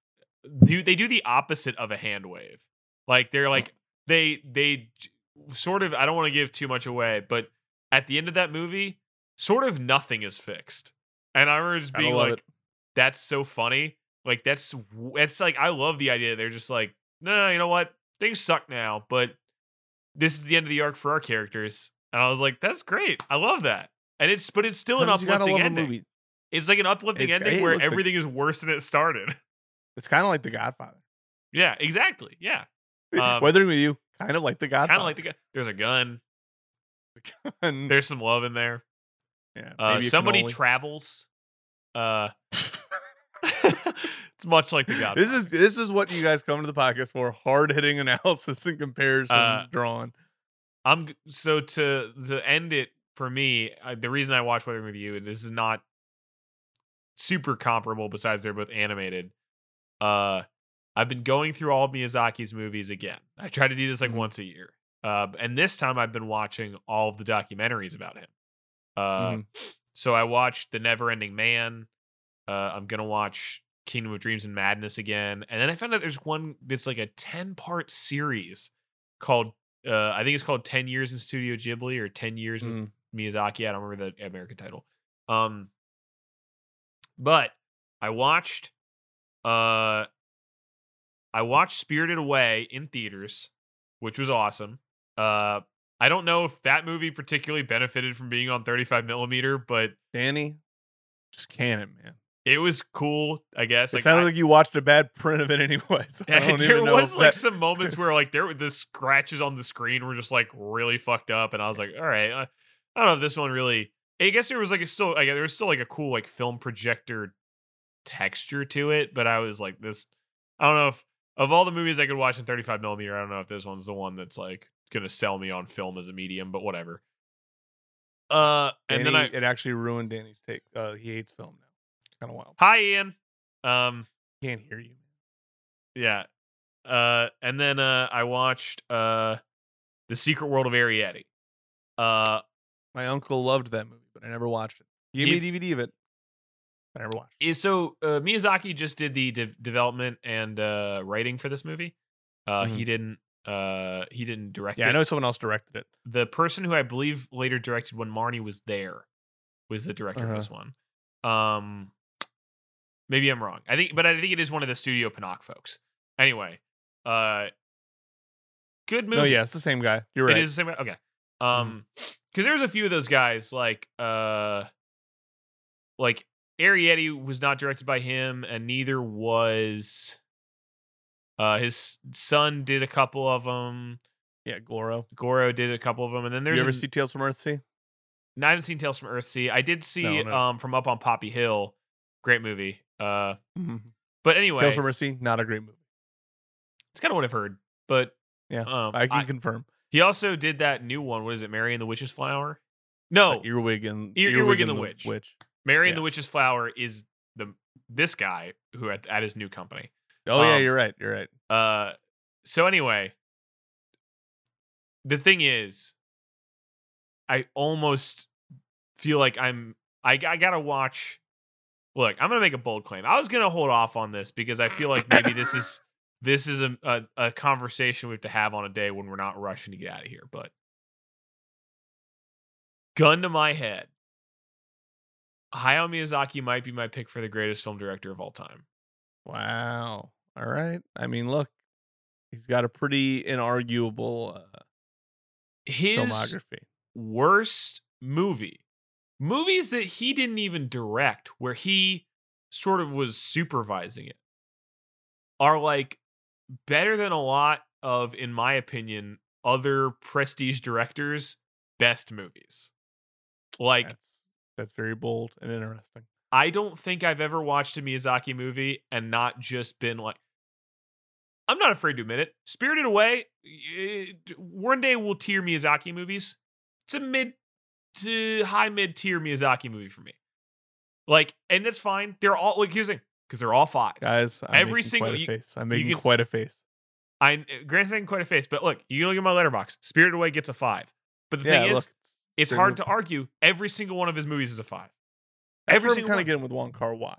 do they do the opposite of a hand wave. Like they're like they they sort of I don't want to give too much away, but at the end of that movie, sort of nothing is fixed. And I remember just being like,
it.
that's so funny. Like that's it's like I love the idea. They're just like, no, no, you know what? Things suck now, but this is the end of the arc for our characters. And I was like, that's great. I love that. And it's but it's still an
Sometimes gotta
uplifting ending.
movie.
It's like an uplifting
It's-
ending where
look, the-
everything is worse than it started.
It's kind of like The Godfather.
yeah, exactly. Yeah. Um,
Weathering with you, kind of like The Godfather.
Kind of like the guy. There's a gun.
the
There's some love in there.
Yeah,
Uh, somebody
cannoli.
travels. Uh, it's much like the God.
this is this is what you guys come to the podcast for: hard hitting analysis and comparisons
Uh,
drawn.
I'm so to to end it for me. Uh, the reason I watch Weathering with You, and this is not super comparable. Besides, they're both animated. Uh, I've been going through all of Miyazaki's movies again. I try to do this like
Mhm.
once a year. Uh, and this time I've been watching all of the documentaries about him. Uh,
Mhm.
so I watched The Never Ending Man. Uh, I'm gonna watch Kingdom of Dreams and Madness again, and then I found out there's one that's like a ten part series called uh, I think it's called Ten Years in Studio Ghibli or Ten Years with
Mm.
Miyazaki. I don't remember the American title. Um, but I watched, uh, I watched Spirited Away in theaters, which was awesome. Uh, I don't know if that movie particularly benefited from being on 35 millimeter, but
Danny, just can it, man.
it was cool. I guess.
It
Like,
sounded
I-
like you watched a bad print of it anyway. So I don't
there
even know
was like
that-
some moments where like there were the scratches on the screen were just like really fucked up, and I was like, all right, I, I don't know if this one really. I guess there was like a still, like there was still like a cool like film projector texture to it, but I was like this. I don't know if of all the movies I could watch in 35 millimeter, I don't know if this one's the one that's like gonna sell me on film as a medium, but whatever. Uh, and then I
it actually ruined Danny's take. Uh, he hates film now. Kind of wild.
hi Ian. Um,
Can't hear you.
yeah. Uh, and then uh, I watched uh, the Secret World of Arrietty. Uh,
My uncle loved that movie, but I never watched it. He gave me a DVD of it. I never watched.
is so uh, Miyazaki just did the de- development and uh, writing for this movie. Uh, He didn't. Uh, he didn't direct
it. Mm-hmm. Yeah,
it.
I know someone else directed it.
the person who I believe later directed when Marnie was there was the director
Uh-huh.
of this one. Um, maybe I'm wrong. I think, but I think it is one of the Studio Ponoc folks. Anyway, uh, good movie.
No, yeah, it's the same guy. You're right.
It is the same. guy. Okay.
Mm-hmm.
Um, because there's a few of those guys like uh, like Arrietty was not directed by him, and neither was. Uh, his son did a couple of them.
Yeah, Goro.
Goro did a couple of them, and then there's
you ever
an-
see Tales from Earthsea?
no, I haven't seen Tales from Earthsea. I did see
No, no.
um from Up on Poppy Hill. Great movie. Uh,
Mm-hmm.
but anyway,
Tales from Earthsea, not a great movie.
it's kind of what I've heard. But
Yeah,
um,
I can
I-
confirm.
he also did that new one. What is it? Mary and the Witch's Flower. No,
Like Earwig and
Ear- Earwig and the Witch.
Witch.
Mary and the Witch's Flower is the this guy who at, at his new company.
Oh yeah,
Um,
you're right. You're right.
Uh, so anyway, the thing is, I almost feel like I'm. I, I gotta watch. Look, I'm gonna make a bold claim. I was gonna hold off on this because I feel like maybe this is this is a, a a conversation we have to have on a day when we're not rushing to get out of here. But gun to my head, Hayao Miyazaki might be my pick for the greatest film director of all time.
Wow. All right. I mean, look, he's got a pretty inarguable uh,
His
filmography.
worst movie movies that he didn't even direct where he sort of was supervising it are like better than a lot of in my opinion other prestige directors best movies like
that's that's very bold and interesting.
I don't think i've ever watched a miyazaki movie and not just been like i'm not afraid to admit it spirited away eh, one day we'll tier miyazaki movies it's a mid to high mid tier Miyazaki movie for me. Like, and that's fine. They're all like here's the thing, because they're all fives.
Guys, I'm
Every
making
single-
quite a
you-
face. I'm making
can-
quite a face.
I Grant's making quite a face, but look, you look at my Letterboxd. Spirited Away gets a five. But the
yeah,
thing is,
look,
it's
very
hard to argue. Every single one of his movies is a five. Every single
kind of getting with Wong Kar Wai.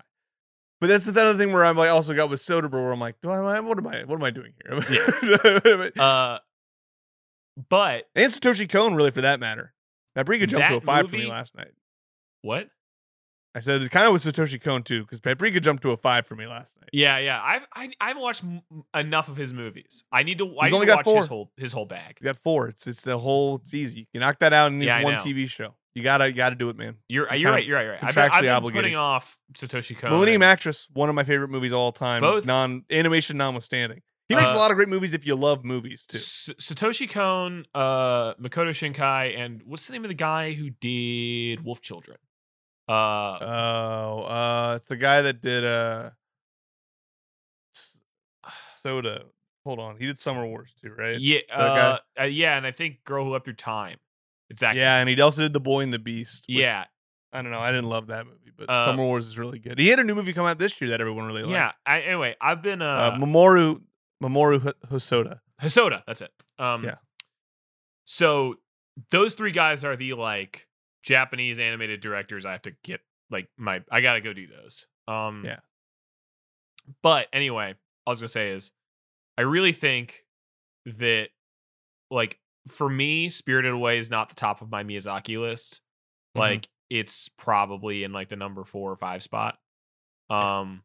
But that's the other thing where I'm like also got with Soderbergh where I'm like, do I what am I what am I doing here?
Uh, but
and Satoshi Kon, really, for that matter. Paprika jumped to a five for me last night.
what?
I said it kind of with Satoshi Kon too, because Paprika jumped to a five for me last night.
Yeah, yeah. I've I, I haven't watched m- enough of his movies. I need to. I
He's
need
only
to
got
watch his
four.
whole his whole bag.
You got four. It's it's the whole. It's easy. You knock that out in
Yeah,
one
know.
TV show. You gotta you gotta do it, man.
You're
I'm
you're right. You're right. You're right. I've been, I've been
obligated.
putting off Satoshi Kon.
Millennium Actress, one of my favorite movies of all time.
Both-
non animation notwithstanding. He makes a
Uh,
lot of great movies if you love movies too.
S- Satoshi Kon, uh, Makoto Shinkai, and what's the name of the guy who did Wolf Children? Uh,
Oh, uh, it's the guy that did uh, Soda. Hold on, he did Summer Wars too, right?
yeah, uh, uh, yeah, and I think Girl Who Leapt Through Time. Guy.
Yeah, and he also did The Boy and the Beast. which-
yeah,
I don't know. I didn't love that movie, but
Uh,
Summer Wars is really good. He had a new movie come out this year that everyone really liked.
yeah. I, anyway, I've been uh,
uh, Mamoru Mamoru H- Hosoda.
Hosoda. That's it. Um,
Yeah.
So those three guys are the like Japanese animated directors. I have to get like my. I gotta go do those. Um.
Yeah.
But anyway, I was gonna say is, I really think that like for me, Spirited Away is not the top of my Miyazaki list.
Mhm.
Like it's probably in like the number four or five spot. Um.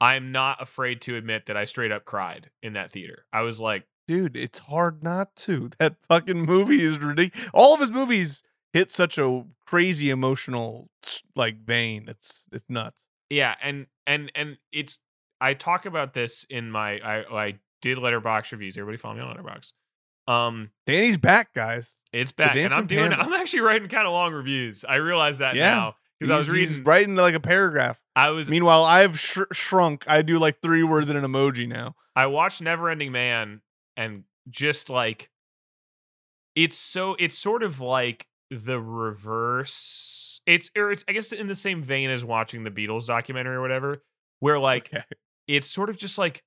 I'm not afraid to admit that I straight up cried in that theater. I was like,
Dude, it's hard not to. That fucking movie is ridiculous. All of his movies hit such a crazy emotional like vein. It's it's nuts.
yeah, and and and it's I talk about this in my I I did Letterboxd reviews. Everybody follow me on Letterboxd. Um,
Danny's back, guys.
it's back, and I'm doing.
Panda.
I'm actually writing kind of long reviews. I realize that
Yeah.
now because I was reading.
writing like a paragraph.
I was
Meanwhile, I've sh- shrunk. I do like three words in an emoji now.
I watched Neverending Man and just like it's so it's sort of like the reverse. It's or it's I guess in the same vein as watching the Beatles documentary or whatever, where like
Okay.
it's sort of just like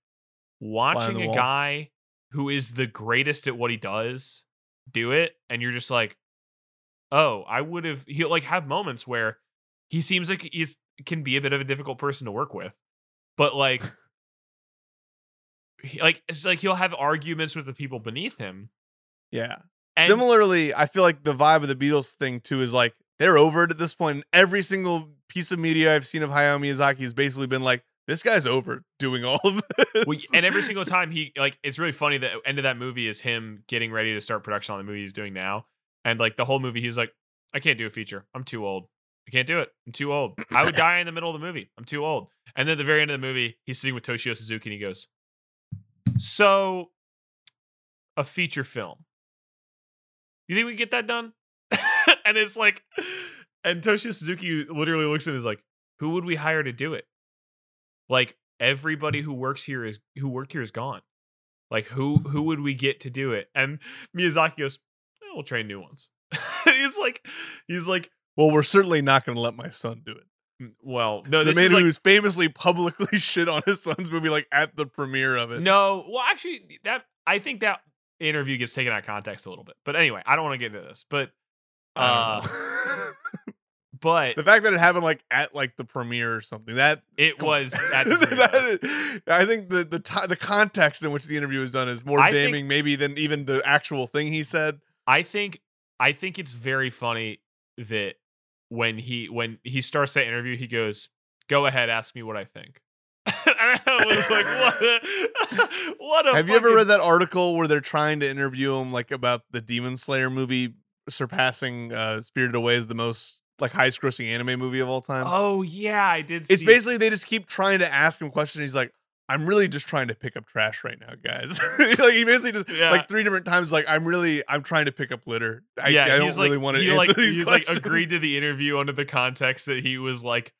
watching a
wall.
guy who is the greatest at what he does do it, and you're just like, oh, I would have. He'll like have moments where he seems like he's can be a bit of a difficult person to work with, but like, he- like it's like he'll have arguments with the people beneath him.
Yeah.
And
Similarly, I feel like the vibe of the Beatles thing too is like they're over it at this point. Every single piece of media I've seen of Hayao Miyazaki has basically been like, this guy's over doing all of this.
Well, and every single time he like it's really funny the end of that movie is him getting ready to start production on the movie he's doing now and like the whole movie he's like i can't do a feature. I'm too old. I can't do it. I'm too old. I would die in the middle of the movie. I'm too old. And then at the very end of the movie he's sitting with toshio suzuki and he goes so a feature film. You think we can get that done? And it's like and toshio suzuki literally looks at him and is like who would we hire to do it like everybody who works here is who worked here is gone. Like who who would we get to do it? And Miyazaki goes, "Eh, "We'll train new ones." he's like, he's like,
well, we're certainly not going to let my son do it.
"Mm, well, no,
the
this
man
is like,
who's famously publicly shit on his son's movie, like at the premiere of it.
no. Well, actually, that I think that interview gets taken out of context a little bit. But anyway, I don't want to get into this. But uh. but
the fact that it happened like at like the premiere or something that
it was at the.
That- I think the the ti the context in which the interview was done is more
I think-
damning maybe than even the actual thing he said.
I think I think it's very funny that when he when he starts that interview, he goes, "Go ahead, ask me what I think." and I was like, "What? a- what a
Have you ever read that article where they're trying to interview him like about the Demon Slayer movie surpassing uh Spirited Away as the most like highest grossing anime movie of all time?
Oh yeah, I did.
it's basically they just keep trying to ask him questions. He's like, I'm really just trying to pick up trash right now, guys. like he basically just
Yeah.
like three different times, like I'm really I'm trying to pick up litter. I,
yeah,
I don't
like,
really want to answer
like,
these
he's
questions.
like agreed to the interview under the context that he was like.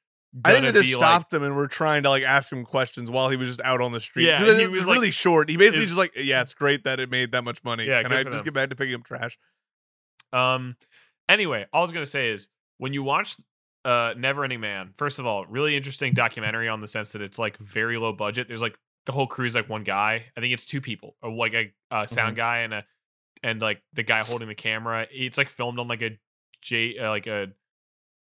I think they just
be, like-
stopped him and were trying to like ask him questions while he was just out on the street.
Yeah,
it
he
was really short. He basically just like, yeah, it's great that it made that much money.
Yeah,
Can I just
them.
get back to picking up trash?
Um. Anyway, all I was gonna say is when you watch uh Never Neverending Man, first of all, really interesting documentary on the sense that it's like very low budget. There's like the whole crew's like one guy. I think it's two people, or like a uh, sound
Mm-hmm.
guy and a and like the guy holding the camera. It's like filmed on like a J uh, like a.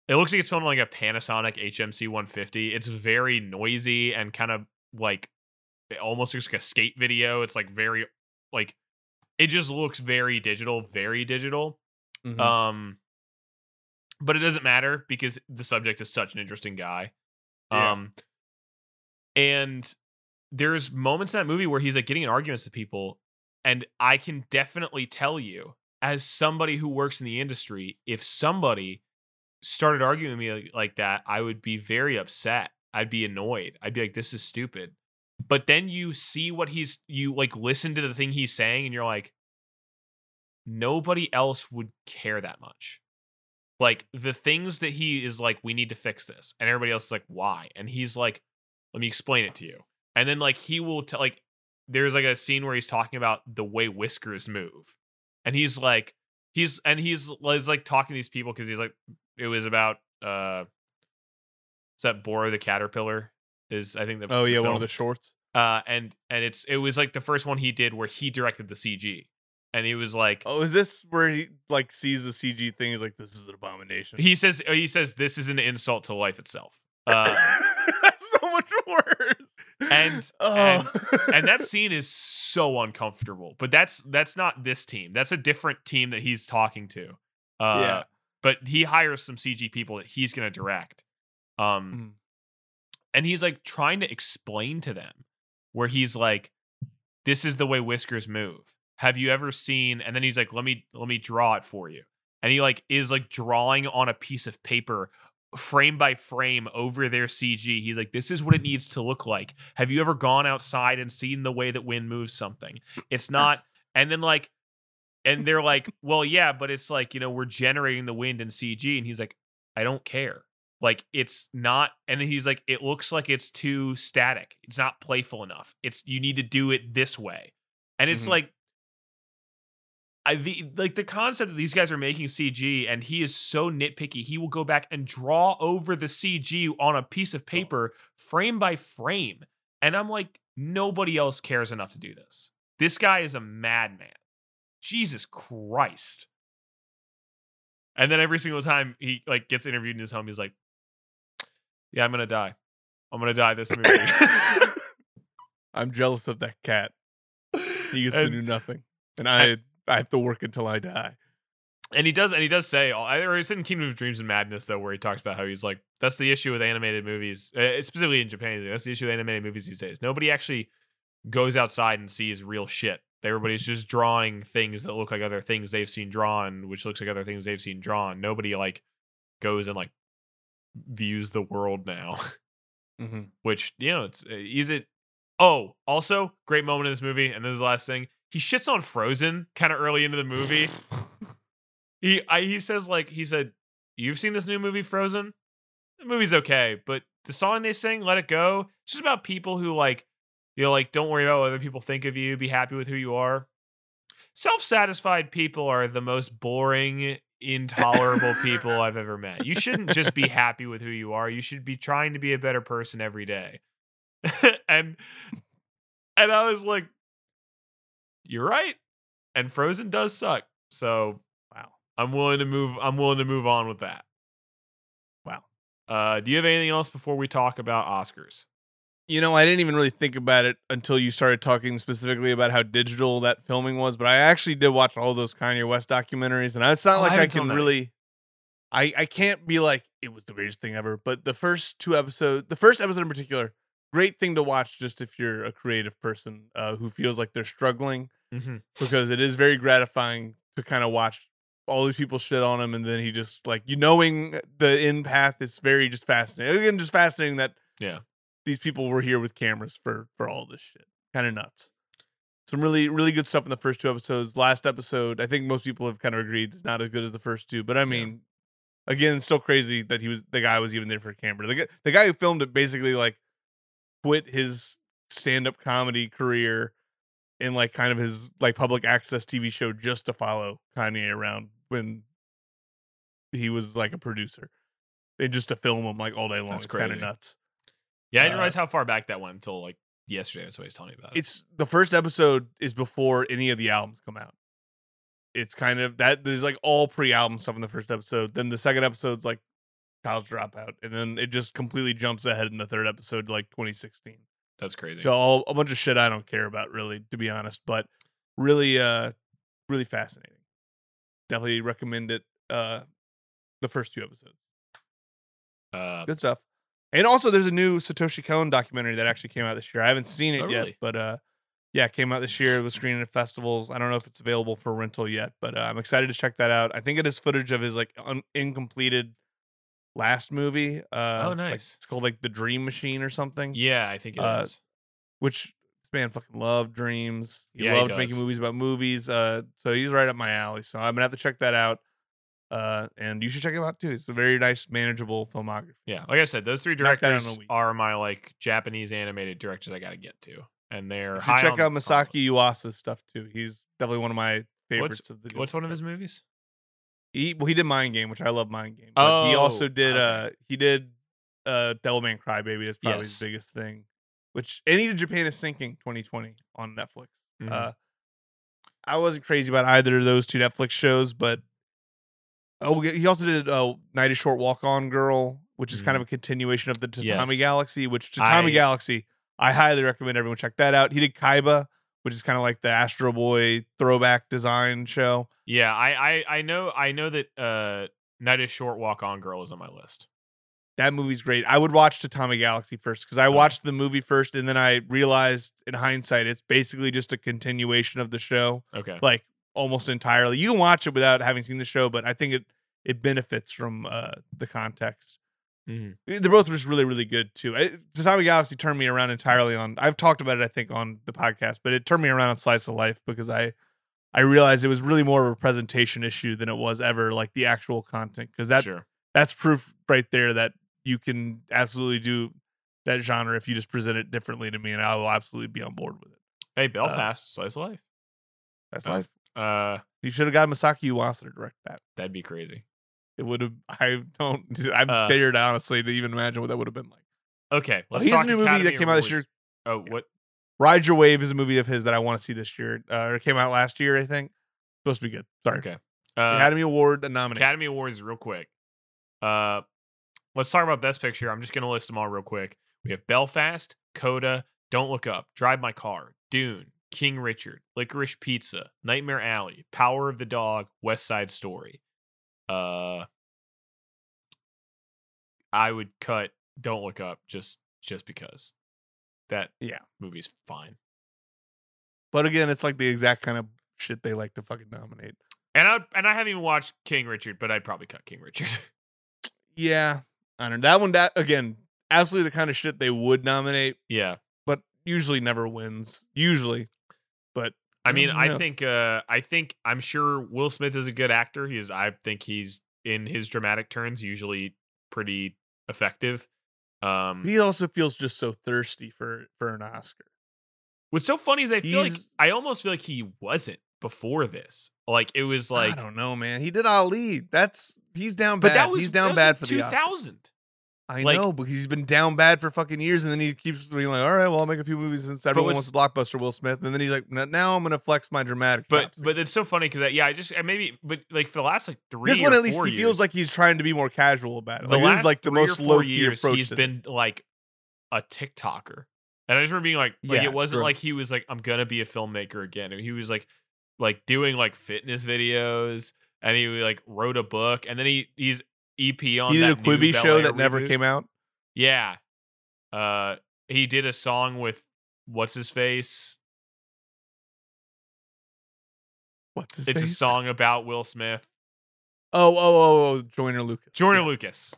It looks like it's filmed on like a Panasonic HMC 150. It's very noisy and kind of like it almost looks like a skate video. It's like very like it just looks very digital, very digital.
Mhm.
Um, but it doesn't matter because the subject is such an interesting guy.
Yeah.
Um, and there's moments in that movie where he's like getting in arguments with people, and I can definitely tell you, as somebody who works in the industry, if somebody started arguing with me like, like that, I would be very upset. I'd be annoyed. I'd be like, "This is stupid." But then you see what he's you like listen to the thing he's saying, and you're like, nobody else would care that much. Like the things that he is like, we need to fix this, and everybody else is like, why? And he's like, let me explain it to you. And then like he will tell like there's like a scene where he's talking about the way whiskers move, and he's like he's and he's, he's like talking to these people because he's like it was about uh is that Boro the caterpillar is I think the
oh
the
yeah, one of the shorts.
uh and and it's it was like the first one he did where he directed the CG and he was like
Oh, is this where he like sees the CG thing? He's like, this is an abomination.
he says uh, he says this is an insult to life itself uh
That's so much worse.
And-
oh.
and that scene is so uncomfortable but that's that's not this team that's a different team that he's talking to uh
Yeah.
but he hires some CG people that he's going to direct um
Mhm.
and he's like trying to explain to them where he's like this is the way whiskers move have you ever seen and then he's like let me let me draw it for you and he like is like drawing on a piece of paper frame by frame over their cg he's like this is what it needs to look like. Have you ever gone outside and seen the way that wind moves something? It's not and then like and they're like well yeah but it's like you know we're generating the wind in cg and he's like i don't care. Like it's not and then he's like it looks like it's too static. It's not playful enough. It's you need to do it this way and it's
Mhm.
like I the like the concept that these guys are making CG and he is so nitpicky he will go back and draw over the CG on a piece of oh. paper frame by frame and I'm like nobody else cares enough to do this this guy is a madman Jesus Christ and then every single time he like gets interviewed in his home he's like yeah, I'm gonna die. I'm gonna die this movie.
I'm jealous of that cat. He gets to do nothing, and I I have to work until I die.
and he does, and he does say, I- or it's in Kingdom of Dreams and Madness though, where he talks about how he's like, that's the issue with animated movies, uh, specifically in Japan. That's the issue with animated movies these days. Nobody actually goes outside and sees real shit. Everybody's just drawing things that look like other things they've seen drawn, which looks like other things they've seen drawn. Nobody like goes and like views the world now.
hmm
which you know it's uh, is it oh also great moment in this movie and this is the last thing he shits on frozen kind of early into the movie. He I, he says like he said you've seen this new movie frozen? The movie's okay but the song they sing let it go it's just about people who like you know like don't worry about what other people think of you be happy with who you are. Self-satisfied people are the most boring intolerable people i've ever met. You shouldn't just be happy with who you are. You should be trying to be a better person every day. And and i was like you're right and frozen does suck so
Wow.
i'm willing to move i'm willing to move on with that
Wow.
uh do you have anything else before we talk about oscars
You know, I didn't even really think about it until you started talking specifically about how digital that filming was. But I actually did watch all those Kanye West documentaries, and it's not
Oh,
like I,
haven't
can really. I I can't be like it was the greatest thing ever. But the first two episodes, the first episode in particular, great thing to watch just if you're a creative person uh, who feels like they're struggling
mm-hmm.
because it is very gratifying to kind of watch all these people shit on him and then he just like you knowing the end path is very just fascinating again just fascinating that
Yeah.
these people were here with cameras for for all this shit. Kind of nuts. Some really really good stuff in the first two episodes. Last episode i think most people have kind of agreed it's not as good as the first two but i mean again it's still crazy that he was the guy was even there for a camera. The, guy- the guy who filmed it basically like quit his stand-up comedy career in like kind of his like public access TV show just to follow Kanye around when he was like a producer. And just to film him like all day long.
That's
it's kind of nuts.
yeah i didn't
Uh,
realize how far back that went until like yesterday that's what he was telling me about it.
It's the first episode is before any of the albums come out. It's kind of that there's like all pre-album stuff in the first episode. Then the second episode's like college dropout, and then it just completely jumps ahead in the third episode to like 2016.
that's crazy
to all a bunch of shit I don't care about really, to be honest. But really, uh, really fascinating. Definitely recommend it. Uh, the first two episodes,
uh
good stuff. And also, there's a new Satoshi Kon documentary that actually came out this year. I haven't seen it
Oh,
yet,
really?
but uh, yeah, it came out this year. It was screening at festivals. I don't know if it's available for rental yet, but uh, I'm excited to check that out. I think it is footage of his like un- incompleted last movie. Uh,
Oh,
like,
nice.
it's called like The Dream Machine or something.
yeah i think it is.
Uh, which this man fucking loved dreams. He
Yeah, he
loved making movies about movies. Uh, so he's right up my alley. So I'm gonna have to check that out. Uh, and you should check it out too. It's a very nice, manageable filmography.
Yeah, like I said, those three
Knock that out in a
directors are my like Japanese animated directors I got to get to, and they're
You
high
should check out Masaki
list.
Uasa's stuff too. He's definitely one of my favorites of the.
What's one of his movies?
He well, he did Mind Game, which I love Mind Game. But he also
Oh,
did
okay.
uh he did uh Devilman Crybaby. That's probably
Yes.
his biggest thing. Which he did Japan is Sinking 2020 on Netflix.
Mhm.
Uh I wasn't crazy about either of those two Netflix shows, but oh he also did uh Night is Short Walk On Girl, which is kind
Mhm.
of a continuation of the Tatami
Yes.
Galaxy, which Tatami
I-
Galaxy, I highly recommend everyone check that out. He did Kaiba, which is kind of like the Astro Boy throwback design show.
Yeah, I, I I know I know that uh Night is Short Walk On Girl is on my list.
That movie's great. I would watch Tatami Galaxy first because I watched the movie first, and then I realized in hindsight it's basically just a continuation of the show,
Okay.
like almost entirely. You can watch it without having seen the show, but I think it it benefits from uh, the context.
Mhm.
They're both just really, really good too. I, Tatami Galaxy turned me around entirely on. I've talked about it, I think, on the podcast, but it turned me around on Slice of Life because I I realized it was really more of a presentation issue than it was ever like the actual content because that
sure.
that's proof right there that you can absolutely do that genre if you just present it differently to me, and I will absolutely be on board with it.
Hey, Belfast, slice of life.
That's
Oh.
life.
Uh,
You should have got Masaaki Yuasa to direct that.
that'd be crazy.
It would have. I don't. I'm
Uh,
scared, honestly, to even imagine what that would have been like.
Okay,
Well,
let's
he has
talk
a new movie that came out this year.
Oh, what?
Ride Your Wave is a movie of his that I want to see this year. Uh, it came out last year, I think. Supposed to be good. Sorry.
Okay. Uh,
Academy Award nomination.
Academy Awards, real quick. Uh, let's talk about Best Picture. I'm just gonna list them all real quick. We have Belfast, Coda, Don't Look Up, Drive My Car, Dune, King Richard, Licorice Pizza, Nightmare Alley, Power of the Dog, West Side Story. Uh, I would cut Don't Look Up just just because that
Yeah.
movie's fine.
But again, it's like the exact kind of shit they like to fucking nominate.
And I and I haven't even watched King Richard, but I'd probably cut King Richard.
Yeah. I don't know. That one, that again, absolutely the kind of shit they would nominate,
yeah.
but usually never wins. Usually. But
I mean,
Who
I think uh I think I'm sure Will Smith is a good actor. He's I think he's in his dramatic turns usually pretty effective. Um
he also feels just so thirsty for for an Oscar.
what's so funny is I feel like I almost feel like he wasn't before this. Like it was like
I don't know, man. He did Ali. That's he's down
but
bad.
that was
he's down bad for the Oscar.
2000.
I
like-
know, because he's been down bad for fucking years, and then he keeps being like, "All right, well, I'll make a few movies since everyone wants a blockbuster." Will Smith, and then he's like, "Now I'm gonna flex my dramatic."
But
chops
but it's so funny cuz yeah, I just maybe but like for the last like 3
this one at least he
years,
feels like he's trying to be more casual about it.
the
Like this
last
is like the
three
most low key approach.
He's been
this.
like a TikToker. And I just remember being like, like
Yeah,
it wasn't like he was like, I'm gonna be a filmmaker again. He was like, like doing like fitness videos, and he like wrote a book, and then he he's EP on.
He did a Quibi show that never
reboot.
came out.
Yeah, uh, he did a song with what's his face.
What's his
it's a song about Will Smith,
Oh, oh, oh, oh, Joyner Lucas.
Jordan
Yes.
Lucas.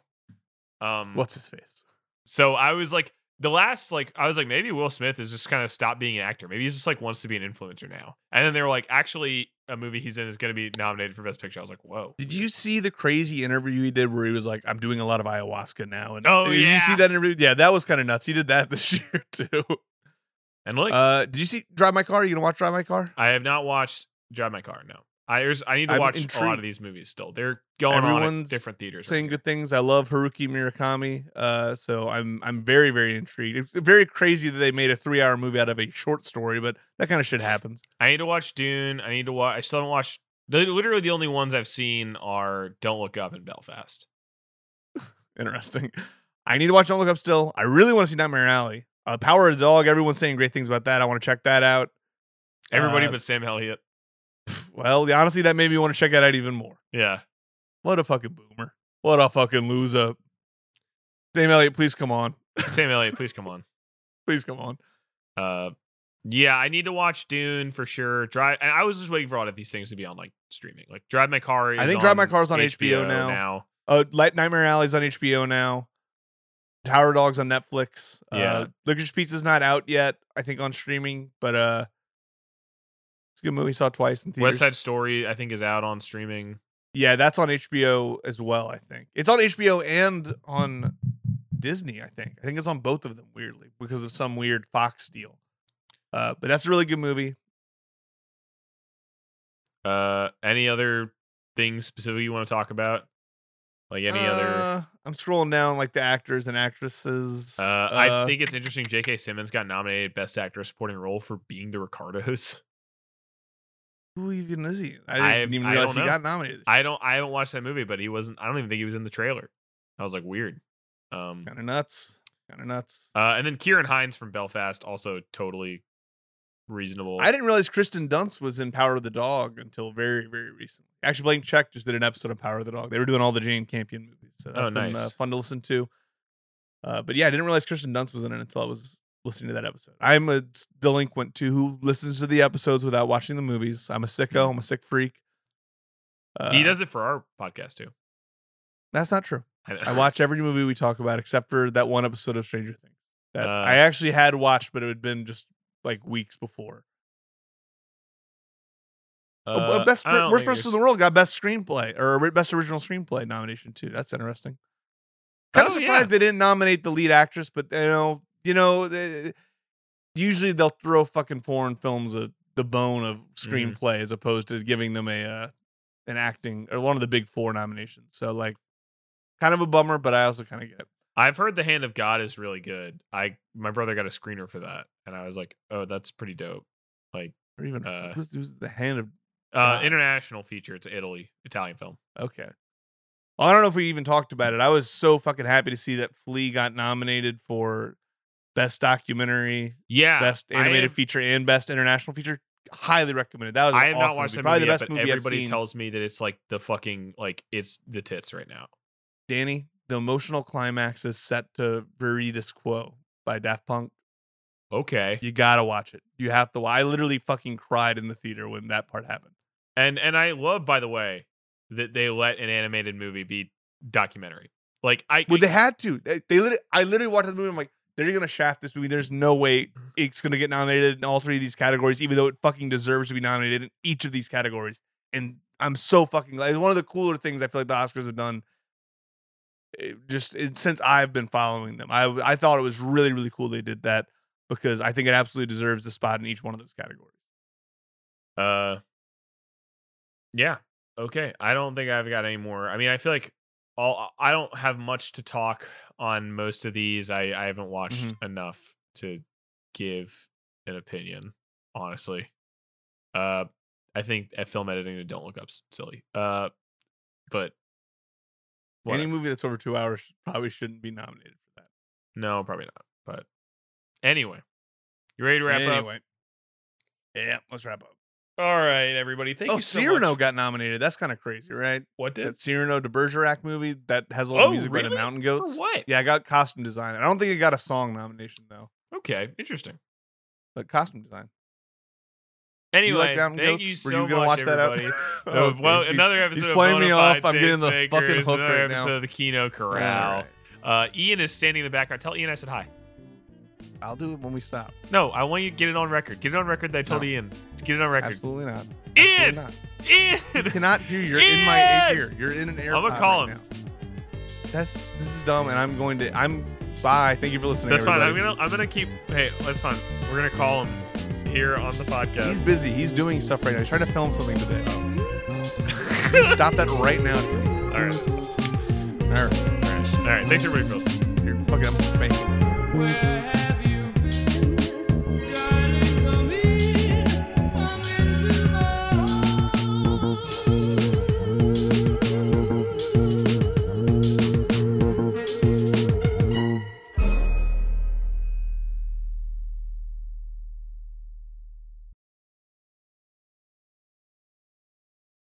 Um,
What's his face?
So I was like, the last like I was like, maybe Will Smith is just kind of stopped being an actor. Maybe he's just like wants to be an influencer now. And then they were like, actually, a movie he's in is going to be nominated for Best Picture. I was like, whoa.
Did you see the crazy interview he did where he was like, "I'm doing a lot of ayahuasca now"? And
Oh,
did you see
yeah.
that interview? Yeah, that was kind of nuts. He did that this year too.
And look,
Uh, did you see Drive My Car? Are You gonna watch Drive My Car?
I have not watched Drive My Car. No, I there's, I need to
I'm
watch a lot of these movies still. They're going on at different theaters.
saying
right
good things. I love Haruki Murakami. Uh, so I'm I'm very very intrigued. It's very crazy that they made a three hour movie out of a short story, but that kind of shit happens.
I need to watch Dune. I need to watch. I still haven't watched. Literally, the only ones I've seen are Don't Look Up and Belfast.
Interesting. I need to watch Don't Look Up still. I really want to see Nightmare Alley. Uh, Power of the Dog. Everyone's saying great things about that. I want to check that out.
Everybody
Uh,
but Sam Elliott.
Well, honestly, that made me want to check that out even more.
Yeah.
What a fucking boomer. What a fucking loser. Dame Elliott, please come on.
Sam Elliott, please come on.
Please come on.
Uh, yeah, I need to watch Dune for sure. Drive, and I was just waiting for all of these things to be on like streaming. Like Drive My Car. Is
I think Drive My Car is on HBO now.
Now,
Uh, Nightmare Alley's on HBO now. Tower Dogs on Netflix.
Yeah.
Uh, Licorice Pizza's not out yet. I think on streaming, but uh, it's a good movie. Saw twice in theaters.
West Side Story, I think, is out on streaming.
Yeah, that's on HBO as well. I think it's on HBO and on Disney. I think. I think it's on both of them. Weirdly, because of some weird Fox deal. Uh, but that's a really good movie.
Uh, any other things specific you want to talk about? Like any other?
Uh, I'm scrolling down like the actors and actresses.
Uh, I
uh,
think it's interesting. J.K. Simmons got nominated Best Actor Supporting Role for being the Ricardos.
Who even is he? I
I-
didn't even
I
realize he got nominated.
I don't. I haven't watched that movie, but he wasn't. I don't even think he was in the trailer. I was like weird. Um,
Kind of nuts. Kind of nuts.
uh, and then Kieran Hinds from Belfast also totally reasonable.
I didn't realize Kristen Dunst was in Power of the Dog until very, very recently. Actually, Blank Check just did an episode of Power of the Dog. They were doing all the Jane Campion movies, so that's
Oh,
been uh, fun to listen to. Uh, but yeah, I didn't realize Kristen Dunst was in it until I was listening to that episode. I'm a delinquent too who listens to the episodes without watching the movies. I'm a sicko. I'm a sick freak. Uh,
he does it for our podcast too.
That's not true.
I,
I watch every movie we talk about except for that one episode of Stranger Things that
Uh,
I actually had watched, but it had been just like weeks before. Uh, best worst person in the world got best screenplay or best original screenplay nomination too. That's interesting. Kind of
Oh, yeah.
surprised they didn't nominate the lead actress, but you know, you know, they, usually they'll throw fucking foreign films a, the bone of
Mm-hmm.
screenplay as opposed to giving them a uh, an acting or one of the big four nominations. So like, kind of a bummer, but I also kind of get it.
I've heard The Hand of God is really good. I my brother got a screener for that, and I was like, oh, that's pretty dope. Like,
Or even
Uh,
who's, who's the hand of
uh, international feature. It's Italy, Italian film.
Okay. Well, I don't know if we even talked about it. I was so fucking happy to see that Flea got nominated for best documentary,
Yeah,
best animated feature, and best international feature. Highly recommended. That was
I have
awesome
not watched
movie.
that
Probably
movie
the
yet,
best
but
movie
everybody tells me that it's like the fucking like it's the tits right now.
Danny, the emotional climax is set to Veridis Quo by Daft Punk.
Okay,
You gotta watch it. You have to. I literally fucking cried in the theater when that part happened.
and and I love, by the way, that they let an animated movie be documentary. Like I,
Well, they had to. They, they literally, I literally watched the movie. I'm like, they're gonna shaft this movie. There's no way it's gonna get nominated in all three of these categories, even though it fucking deserves to be nominated in each of these categories. And I'm so fucking. It's one of the cooler things I feel like the Oscars have done. eh, Just it, since I've been following them, I I thought it was really really cool they did that because I think it absolutely deserves the spot in each one of those categories.
Uh, yeah. Okay. I don't think I've got any more. I mean, I feel like all I don't have much to talk on most of these. I I haven't watched enough to give an opinion. Honestly, uh, I think at film editing and don't look up silly. Uh, but
Any movie that's over two hours probably shouldn't be nominated for that.
no, probably not. But anyway, you ready to wrap up?
anyway, yeah, let's wrap up.
All right, everybody. Thank
oh,
you so
Cyrano
much.
got nominated. That's kind of crazy, right?
what did?
That Cyrano de Bergerac movie that has all the
Oh,
music by the
really?
Mountain
For
Goats.
what?
Yeah, I got costume design. I don't think it got a song nomination though,
Okay, interesting.
but costume design.
Anyway,
you like
thank
Goats?
you so
Were you gonna
much,
watch that
everybody.
out?
Uh,
Okay,
well,
he's-
another episode
He's
of
playing me off. I'm getting the fucking hook
another
right
episode
now.
of the Kino Corral.
right.
Uh, Ian is standing in the background. Tell Ian I said hi.
I'll do it when we stop.
No, I want you to get it on record. Get it on record that I told
No.
Ian. Get it on record.
Absolutely not.
Ian!
Absolutely not.
Ian!
You cannot do. You're in my ear. You're in an air.
I'ma call him.
That's this is dumb, and I'm going to. I'm. Bye. Thank you for listening.
That's fine. I'm gonna I'm gonna keep. Hey, that's fine. We're gonna call him here on the podcast.
He's busy. He's doing stuff right now. He's trying to film something today. Stop that right now.
All right.
All right.
All right. All right. Thanks everybody for listening.
You're fucking. I'm spanking.
Well,